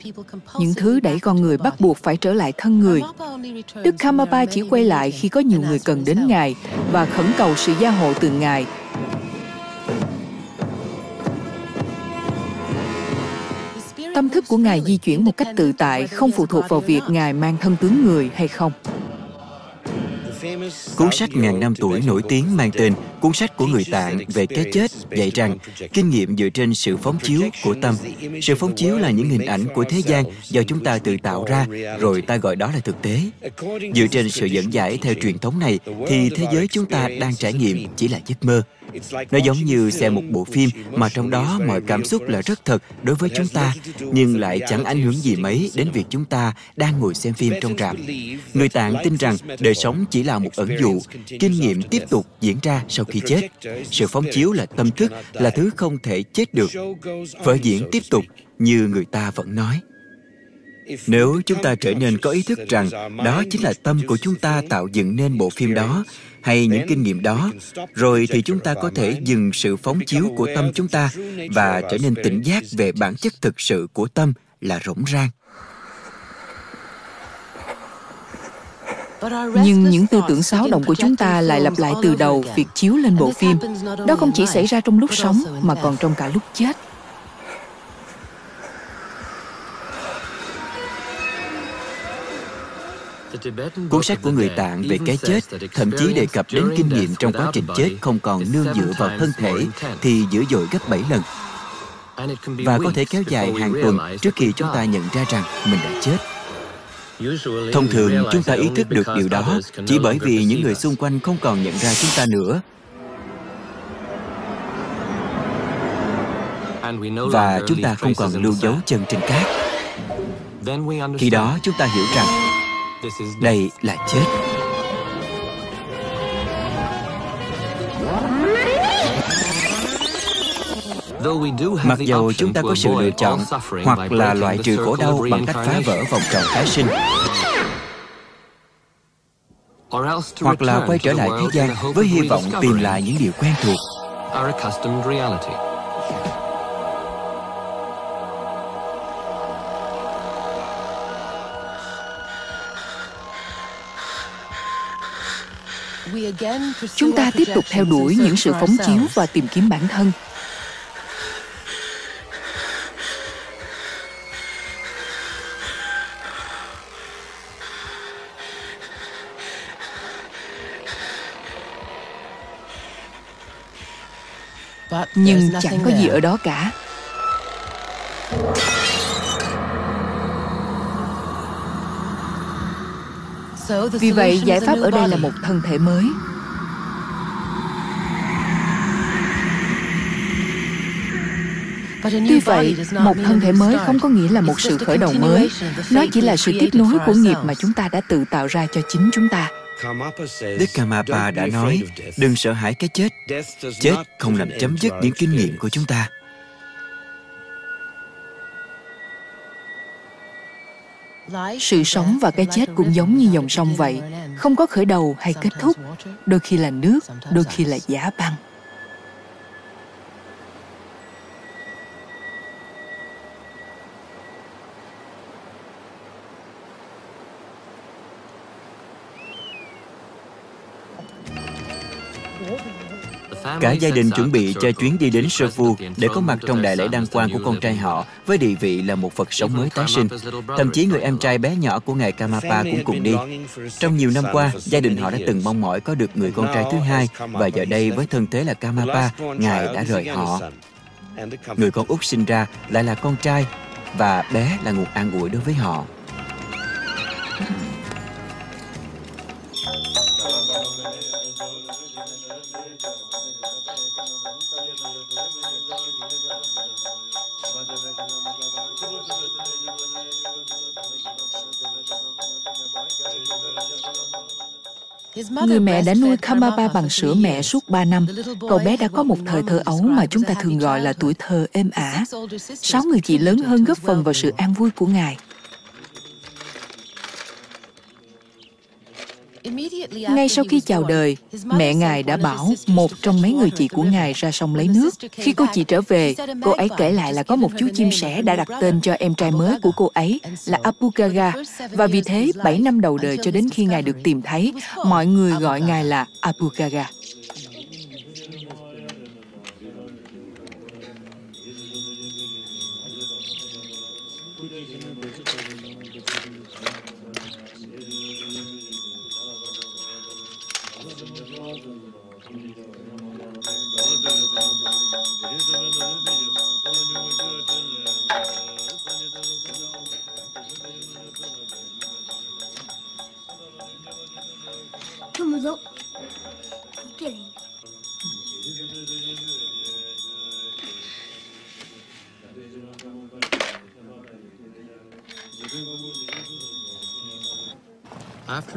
những thứ đẩy con người bắt buộc phải trở lại thân người. Đức Kamaba chỉ quay lại khi có nhiều người cần đến Ngài và khẩn cầu sự gia hộ từ Ngài. Tâm thức của Ngài di chuyển một cách tự tại, không phụ thuộc vào việc Ngài mang thân tướng người hay không. Cuốn sách ngàn năm tuổi nổi tiếng mang tên Cuốn sách của người Tạng về cái chết dạy rằng kinh nghiệm dựa trên sự phóng chiếu của tâm. Sự phóng chiếu là những hình ảnh của thế gian do chúng ta tự tạo ra, rồi ta gọi đó là thực tế. Dựa trên sự dẫn giải theo truyền thống này, thì thế giới chúng ta đang trải nghiệm chỉ là giấc mơ. Nó giống như xem một bộ phim mà trong đó mọi cảm xúc là rất thật đối với chúng ta, nhưng lại chẳng ảnh hưởng gì mấy đến việc chúng ta đang ngồi xem phim trong rạp. Người Tạng tin rằng đời sống chỉ là một ẩn dụ, kinh nghiệm tiếp tục diễn ra sau khi chết. Sự phóng chiếu là tâm thức, là thứ không thể chết được. Vở diễn tiếp tục như người ta vẫn nói. Nếu chúng ta trở nên có ý thức rằng đó chính là tâm của chúng ta tạo dựng nên bộ phim đó, hay những kinh nghiệm đó rồi thì chúng ta có thể dừng sự phóng chiếu của tâm chúng ta và trở nên tỉnh giác về bản chất thực sự của tâm là rỗng rang Nhưng những tư tưởng xáo động của chúng ta lại lặp lại từ đầu việc chiếu lên bộ phim. Đó không chỉ xảy ra trong lúc sống mà còn trong cả lúc chết. Cuốn sách của người Tạng về cái chết thậm chí đề cập đến kinh nghiệm trong quá trình chết không còn nương dựa vào thân thể thì dữ dội gấp 7 lần. Và có thể kéo dài hàng tuần trước khi chúng ta nhận ra rằng mình đã chết. Thông thường chúng ta ý thức được điều đó chỉ bởi vì những người xung quanh không còn nhận ra chúng ta nữa. Và chúng ta không còn lưu dấu chân trên cát. Khi đó chúng ta hiểu rằng đây là chết. Mặc dù chúng ta có sự lựa chọn hoặc là loại trừ khổ đau bằng cách phá vỡ vòng tròn tái sinh. Hoặc là quay trở lại thế gian với hy vọng tìm lại những điều quen thuộc Chúng ta tiếp tục theo đuổi những sự phóng chiếu và tìm kiếm bản thân. Nhưng chẳng có gì ở đó cả. Vì vậy, giải pháp ở đây là một thân thể mới. Tuy vậy, một thân thể mới không có nghĩa là một sự khởi đầu mới. Nó chỉ là sự tiếp nối của nghiệp mà chúng ta đã tự tạo ra cho chính chúng ta. Đức Karmapa đã nói, đừng sợ hãi cái chết. Chết không làm chấm dứt những kinh nghiệm của chúng ta. Sự sống và cái chết cũng giống như dòng sông vậy, không có khởi đầu hay kết thúc, đôi khi là nước, đôi khi là giá băng. Cả gia đình chuẩn bị cho chuyến đi đến Phu để có mặt trong đại lễ đăng quang của con trai họ với địa vị là một Phật sống mới tái sinh. Thậm chí người em trai bé nhỏ của ngài Kamapa cũng cùng đi. Trong nhiều năm qua, gia đình họ đã từng mong mỏi có được người con trai thứ hai và giờ đây với thân thế là Kamapa, ngài đã rời họ. Người con út sinh ra lại là con trai và bé là nguồn an ủi đối với họ. Người mẹ đã nuôi Kamapa bằng sữa mẹ suốt 3 năm. Cậu bé đã có một thời thơ ấu mà chúng ta thường gọi là tuổi thơ êm ả. Sáu người chị lớn hơn góp phần vào sự an vui của Ngài. Ngay sau khi chào đời, mẹ ngài đã bảo một trong mấy người chị của ngài ra sông lấy nước. Khi cô chị trở về, cô ấy kể lại là có một chú chim sẻ đã đặt tên cho em trai mới của cô ấy là Apugaga. Và vì thế, 7 năm đầu đời cho đến khi ngài được tìm thấy, mọi người gọi ngài là Apugaga.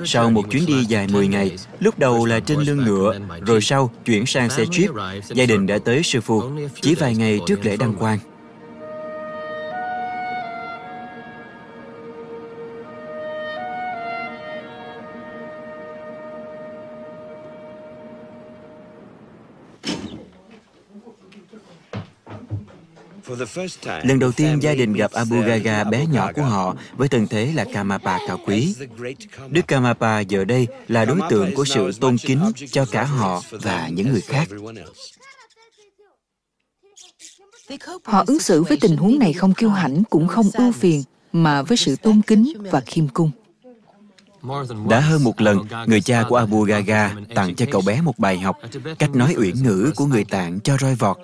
Sau một chuyến đi dài 10 ngày, lúc đầu là trên lưng ngựa, rồi sau chuyển sang xe jeep, gia đình đã tới Sư phụ chỉ vài ngày trước lễ đăng quang. Lần đầu tiên gia đình gặp Abu Gaga bé nhỏ của họ với thân thế là Kamapa cao quý. Đức Kamapa giờ đây là đối tượng của sự tôn kính cho cả họ và những người khác. Họ ứng xử với tình huống này không kiêu hãnh cũng không ưu phiền, mà với sự tôn kính và khiêm cung. Đã hơn một lần, người cha của Abu Gaga tặng cho cậu bé một bài học, cách nói uyển ngữ của người tạng cho roi vọt.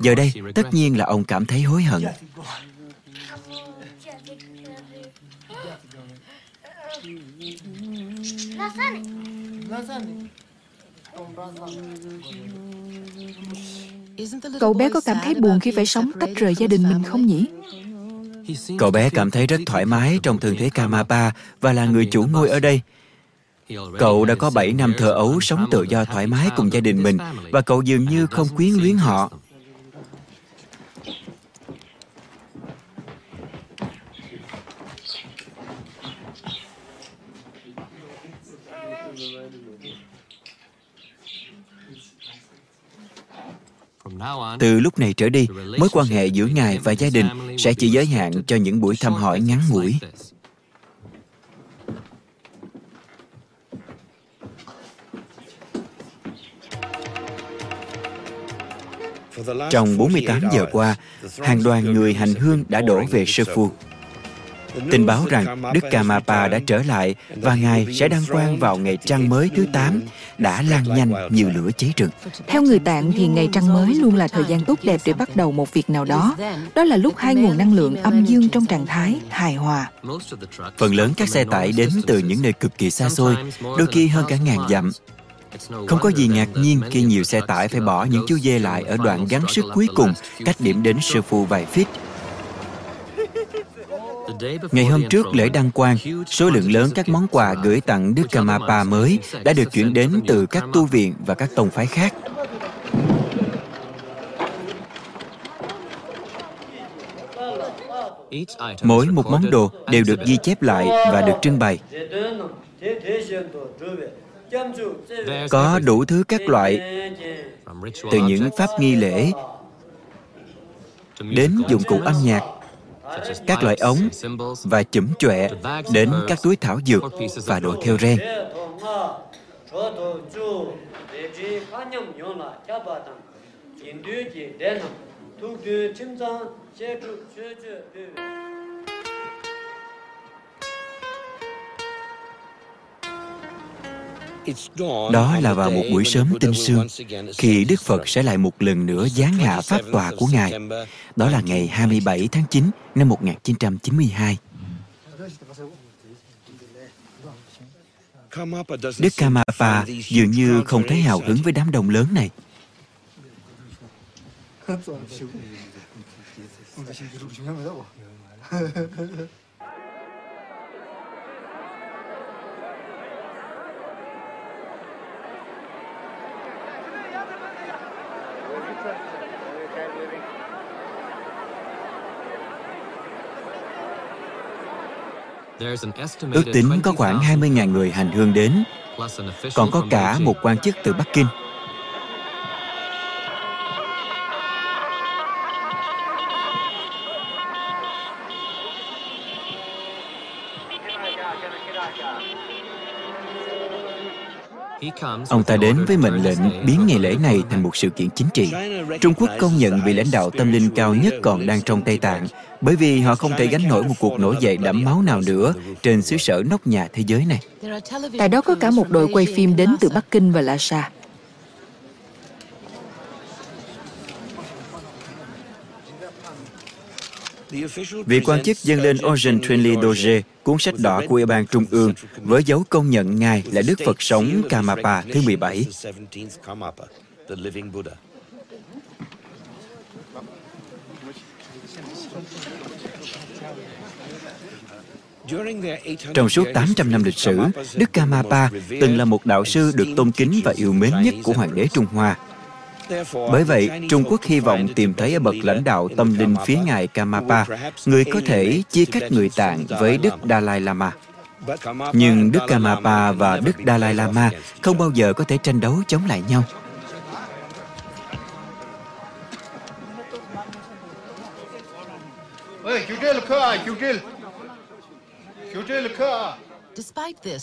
Giờ đây, tất nhiên là ông cảm thấy hối hận. Cậu bé có cảm thấy buồn khi phải sống tách rời gia đình mình không nhỉ? Cậu bé cảm thấy rất thoải mái trong thân thế Kamapa và là người chủ ngôi ở đây. Cậu đã có 7 năm thờ ấu sống tự do thoải mái cùng gia đình mình và cậu dường như không quyến luyến họ. Từ lúc này trở đi, mối quan hệ giữa ngài và gia đình sẽ chỉ giới hạn cho những buổi thăm hỏi ngắn ngủi. Trong 48 giờ qua, hàng đoàn người hành hương đã đổ về Sư Phu Tình báo rằng Đức Kamapa đã trở lại và Ngài sẽ đăng quang vào ngày trăng mới thứ 8 đã lan nhanh như lửa cháy rừng. Theo người Tạng thì ngày trăng mới luôn là thời gian tốt đẹp để bắt đầu một việc nào đó. Đó là lúc hai nguồn năng lượng âm dương trong trạng thái hài hòa. Phần lớn các xe tải đến từ những nơi cực kỳ xa xôi, đôi khi hơn cả ngàn dặm. Không có gì ngạc nhiên khi nhiều xe tải phải bỏ những chú dê lại ở đoạn gắn sức cuối cùng cách điểm đến sư phụ vài feet Ngày hôm trước lễ đăng quang, số lượng lớn các món quà gửi tặng Đức Kamapa mới đã được chuyển đến từ các tu viện và các tông phái khác. Mỗi một món đồ đều được ghi chép lại và được trưng bày. Có đủ thứ các loại, từ những pháp nghi lễ đến dụng cụ âm nhạc các loại ống và chủm chọe đến các túi thảo dược và đồ theo ren. Đó là vào một buổi sớm tinh sương, khi Đức Phật sẽ lại một lần nữa giáng hạ pháp tòa của Ngài. Đó là ngày 27 tháng 9 năm 1992. Đức Kamapa dường như không thấy hào hứng với đám đông lớn này. Ước tính có khoảng 20.000 người hành hương đến, còn có cả một quan chức từ Bắc Kinh. Ông ta đến với mệnh lệnh biến ngày lễ này thành một sự kiện chính trị. Trung Quốc công nhận vị lãnh đạo tâm linh cao nhất còn đang trong Tây Tạng, bởi vì họ không thể gánh nổi một cuộc nổi dậy đẫm máu nào nữa trên xứ sở nóc nhà thế giới này. Tại đó có cả một đội quay phim đến từ Bắc Kinh và Lhasa. Vị quan chức dâng lên Ocean Trinley Doge, cuốn sách đỏ của Ủy ban Trung ương, với dấu công nhận Ngài là Đức Phật sống Kamapa thứ 17. Trong suốt 800 năm lịch sử, Đức Kamapa từng là một đạo sư được tôn kính và yêu mến nhất của Hoàng đế Trung Hoa. Bởi vậy, Trung Quốc hy vọng tìm thấy ở bậc lãnh đạo tâm linh phía ngài Kamapa, người có thể chia cách người Tạng với Đức Dalai Lama. Nhưng Đức Kamapa và Đức Dalai Lama không bao giờ có thể tranh đấu chống lại nhau.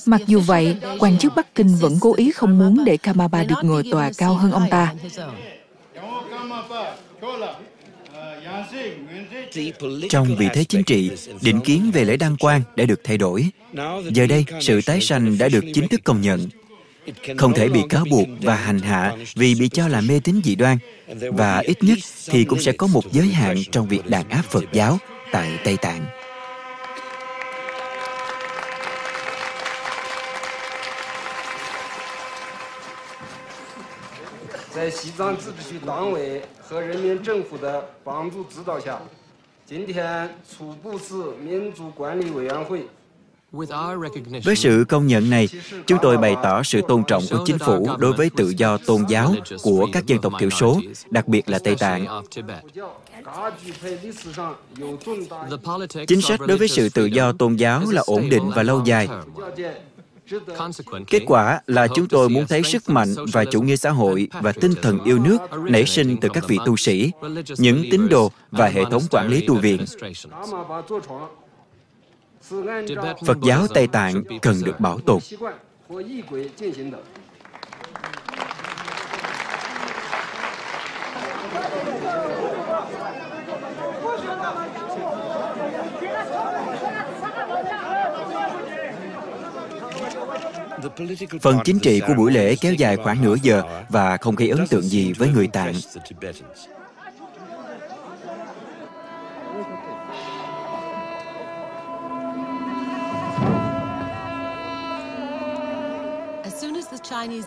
Mặc dù vậy, quan chức Bắc Kinh vẫn cố ý không muốn để Kamapa được ngồi tòa cao hơn ông ta. Trong vị thế chính trị, định kiến về lễ đăng quang đã được thay đổi. Giờ đây, sự tái sanh đã được chính thức công nhận. Không thể bị cáo buộc và hành hạ vì bị cho là mê tín dị đoan. Và ít nhất thì cũng sẽ có một giới hạn trong việc đàn áp Phật giáo tại Tây Tạng. Tại 西藏自治区党委和人民政府的帮助指导下，今天初步市民主管理委员会 với sự công nhận này, chúng tôi bày tỏ sự tôn trọng của chính phủ đối với tự do tôn giáo của các dân tộc thiểu số, đặc biệt là Tây Tạng. Chính sách đối với sự tự do tôn giáo là ổn định và lâu dài. Kết quả là chúng tôi muốn thấy sức mạnh và chủ nghĩa xã hội và tinh thần yêu nước nảy sinh từ các vị tu sĩ, những tín đồ và hệ thống quản lý tu viện. Phật giáo Tây Tạng cần được bảo tồn. Phần chính trị của buổi lễ kéo dài khoảng nửa giờ và không gây ấn tượng gì với người Tạng.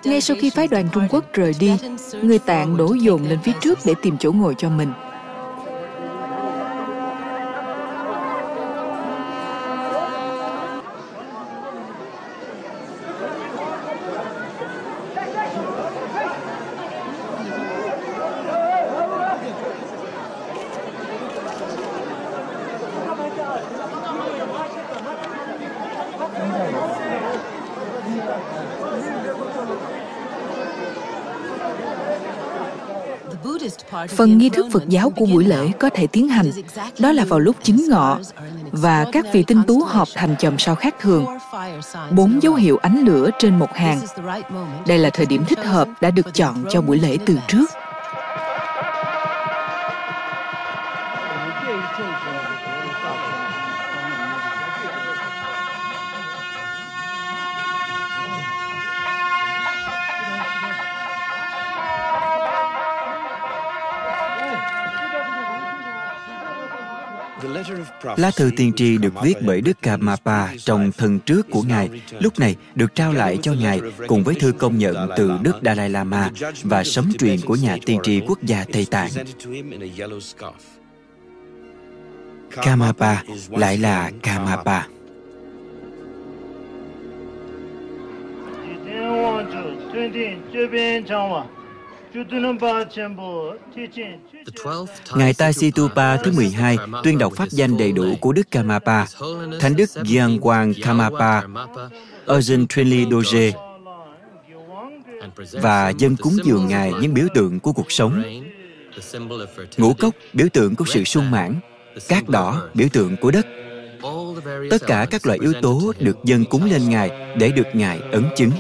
Ngay sau khi phái đoàn Trung Quốc rời đi, người Tạng đổ dồn lên phía trước để tìm chỗ ngồi cho mình. Phần nghi thức Phật giáo của buổi lễ có thể tiến hành, đó là vào lúc chính ngọ, và các vị tinh tú họp thành chòm sao khác thường. Bốn dấu hiệu ánh lửa trên một hàng. Đây là thời điểm thích hợp đã được chọn cho buổi lễ từ trước. Lá thư tiên tri được viết bởi Đức Karmapa trong thân trước của Ngài, lúc này được trao lại cho Ngài cùng với thư công nhận từ Đức Dalai Lama và sấm truyền của nhà tiên tri quốc gia Tây Tạng. Kamapa lại là Karmapa. Ngài Tasitupa thứ 12 tuyên đọc pháp danh đầy đủ của Đức Karmapa, Thánh Đức Gyang Quang Karmapa, Urgent Trinly Doge, và dân cúng dường Ngài những biểu tượng của cuộc sống. Ngũ cốc, biểu tượng của sự sung mãn, cát đỏ, biểu tượng của đất. Tất cả các loại yếu tố được dân cúng lên Ngài để được Ngài ấn chứng.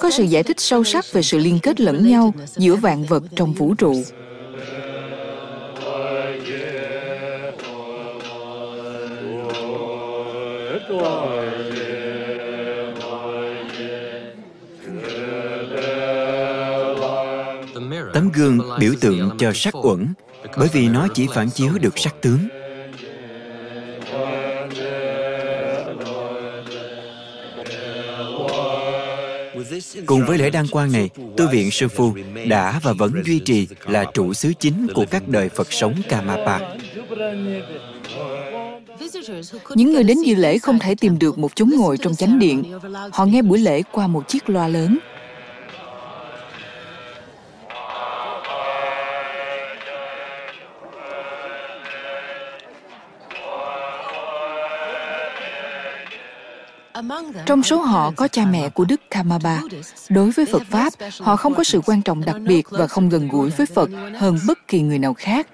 Có sự giải thích sâu sắc về sự liên kết lẫn nhau giữa vạn vật trong vũ trụ. Tấm gương biểu tượng cho sắc uẩn, bởi vì nó chỉ phản chiếu được sắc tướng. Cùng với lễ đăng quang này, tu viện Sư Phu đã và vẫn duy trì là trụ xứ chính của các đời Phật sống Kamapa. Những người đến dự lễ không thể tìm được một chỗ ngồi trong chánh điện. Họ nghe buổi lễ qua một chiếc loa lớn. Trong số họ có cha mẹ của Đức Kamaba. Đối với Phật Pháp, họ không có sự quan trọng đặc biệt và không gần gũi với Phật hơn bất kỳ người nào khác.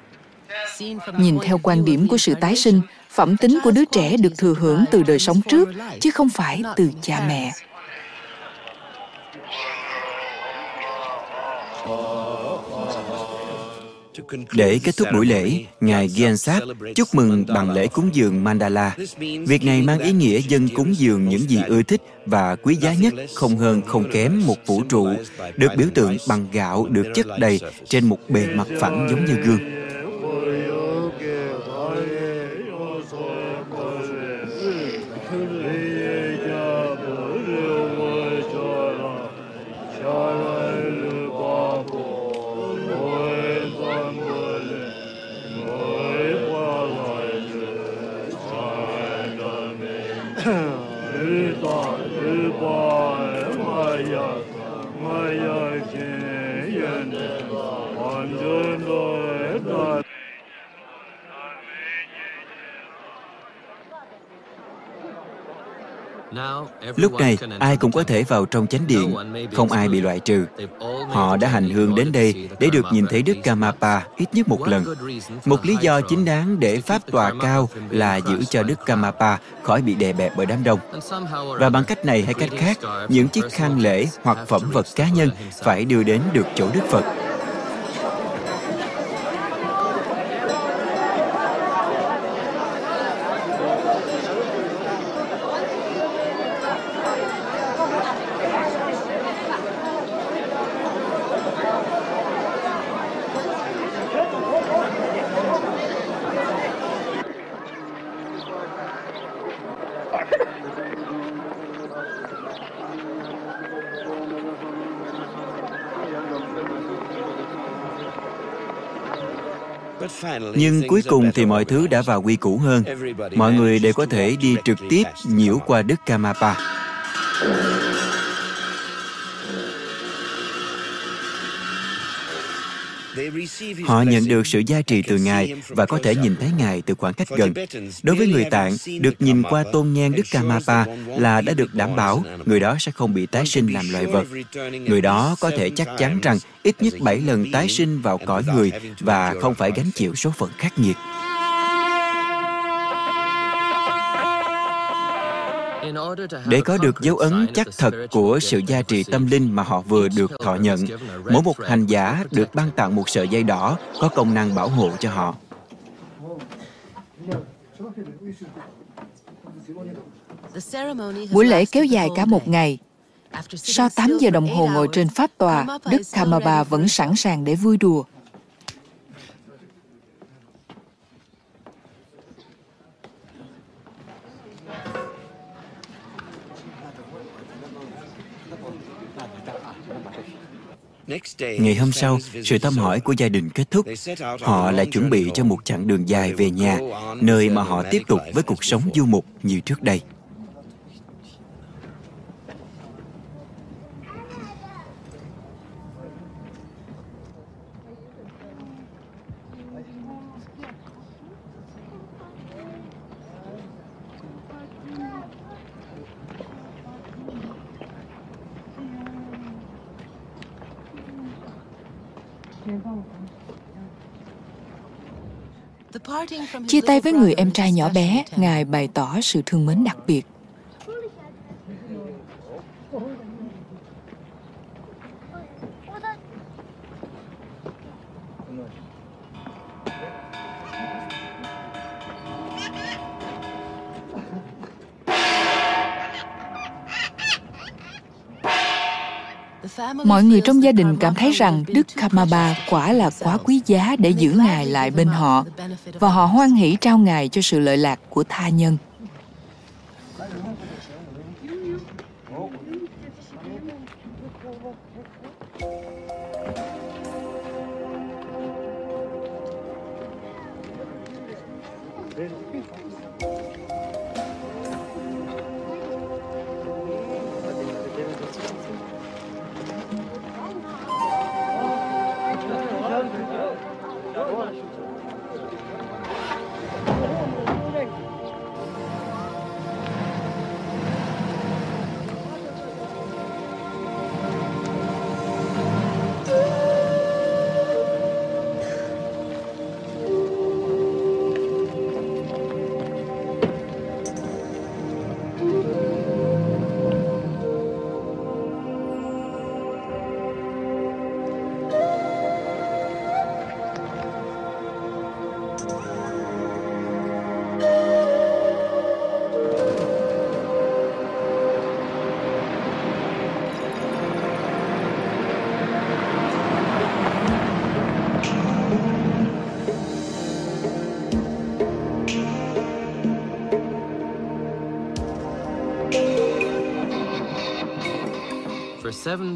Nhìn theo quan điểm của sự tái sinh, phẩm tính của đứa trẻ được thừa hưởng từ đời sống trước, chứ không phải từ cha mẹ. Để kết thúc buổi lễ, Ngài Gyensap chúc mừng bằng lễ cúng dường Mandala. Việc này mang ý nghĩa dân cúng dường những gì ưa thích và quý giá nhất không hơn không kém một vũ trụ, được biểu tượng bằng gạo được chất đầy trên một bề mặt phẳng giống như gương. Lúc này, ai cũng có thể vào trong chánh điện, không ai bị loại trừ. Họ đã hành hương đến đây để được nhìn thấy Đức Kamapa ít nhất một lần. Một lý do chính đáng để Pháp tòa cao là giữ cho Đức Kamapa khỏi bị đè bẹp bởi đám đông. Và bằng cách này hay cách khác, những chiếc khăn lễ hoặc phẩm vật cá nhân phải đưa đến được chỗ Đức Phật. Nhưng cuối cùng thì mọi thứ đã vào quy củ hơn. Mọi người đều có thể đi trực tiếp nhiễu qua Đức Kamapa. Họ nhận được sự gia trì từ Ngài và có thể nhìn thấy Ngài từ khoảng cách gần. Đối với người Tạng, được nhìn qua tôn nhang Đức Kamapa là đã được đảm bảo người đó sẽ không bị tái sinh làm loài vật. Người đó có thể chắc chắn rằng ít nhất 7 lần tái sinh vào cõi người và không phải gánh chịu số phận khắc nghiệt. Để có được dấu ấn chắc thật của sự gia trì tâm linh mà họ vừa được thọ nhận, mỗi một hành giả được ban tặng một sợi dây đỏ có công năng bảo hộ cho họ. Buổi lễ kéo dài cả một ngày. Sau 8 giờ đồng hồ ngồi trên pháp tòa, Đức Kamaba vẫn sẵn sàng để vui đùa. Ngày hôm sau, sự thăm hỏi của gia đình kết thúc. Họ lại chuẩn bị cho một chặng đường dài về nhà, nơi mà họ tiếp tục với cuộc sống du mục như trước đây. Chia tay với người em trai nhỏ bé, Ngài bày tỏ sự thương mến đặc biệt. Mọi người trong gia đình cảm thấy rằng Đức Kamaba quả là quá quý giá để giữ Ngài lại bên họ, và họ hoan hỷ trao Ngài cho sự lợi lạc của tha nhân.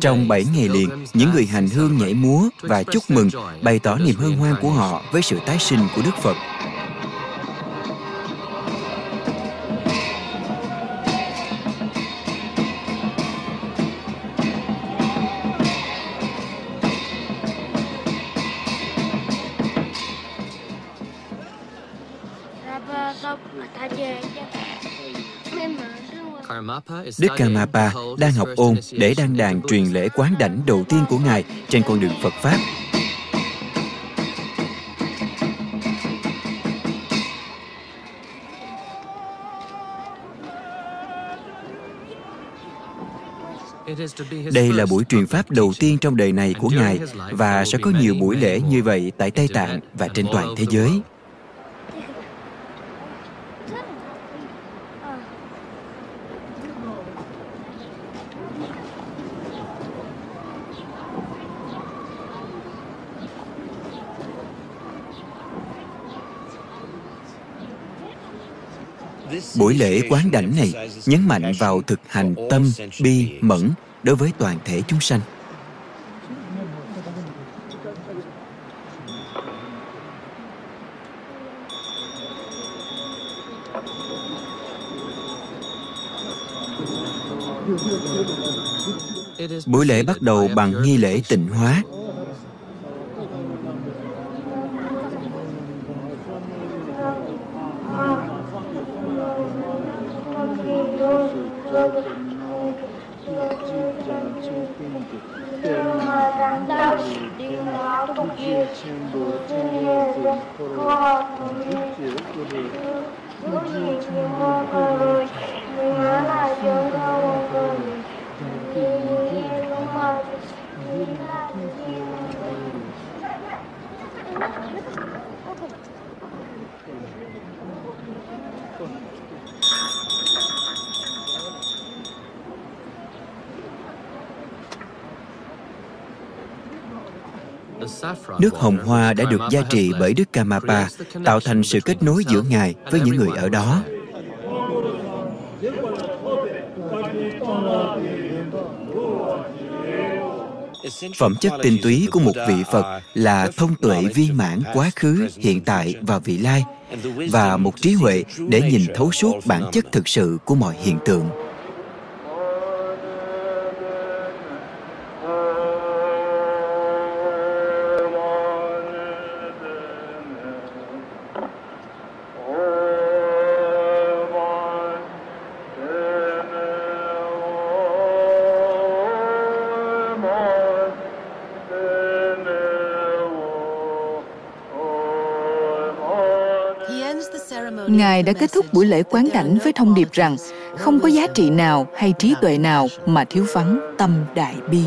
Trong 7 ngày liền, những người hành hương nhảy múa và chúc mừng, bày tỏ niềm hân hoan của họ với sự tái sinh của Đức Phật. Đức Karmapa đang học ôn để đăng đàn truyền lễ quán đảnh đầu tiên của Ngài trên con đường Phật Pháp. Đây là buổi truyền pháp đầu tiên trong đời này của Ngài và sẽ có nhiều buổi lễ như vậy tại Tây Tạng và trên toàn thế giới. Buổi lễ quán đảnh này nhấn mạnh vào thực hành tâm, bi, mẫn đối với toàn thể chúng sanh. Buổi lễ bắt đầu bằng nghi lễ tịnh hóa Nước hồng hoa đã được gia trì bởi Đức Kamapa, tạo thành sự kết nối giữa Ngài với những người ở đó. Phẩm chất tinh túy của một vị Phật là thông tuệ viên mãn quá khứ, hiện tại và vị lai và một trí huệ để nhìn thấu suốt bản chất thực sự của mọi hiện tượng. Ngài đã kết thúc buổi lễ quán cảnh với thông điệp rằng không có giá trị nào hay trí tuệ nào mà thiếu vắng tâm đại bi.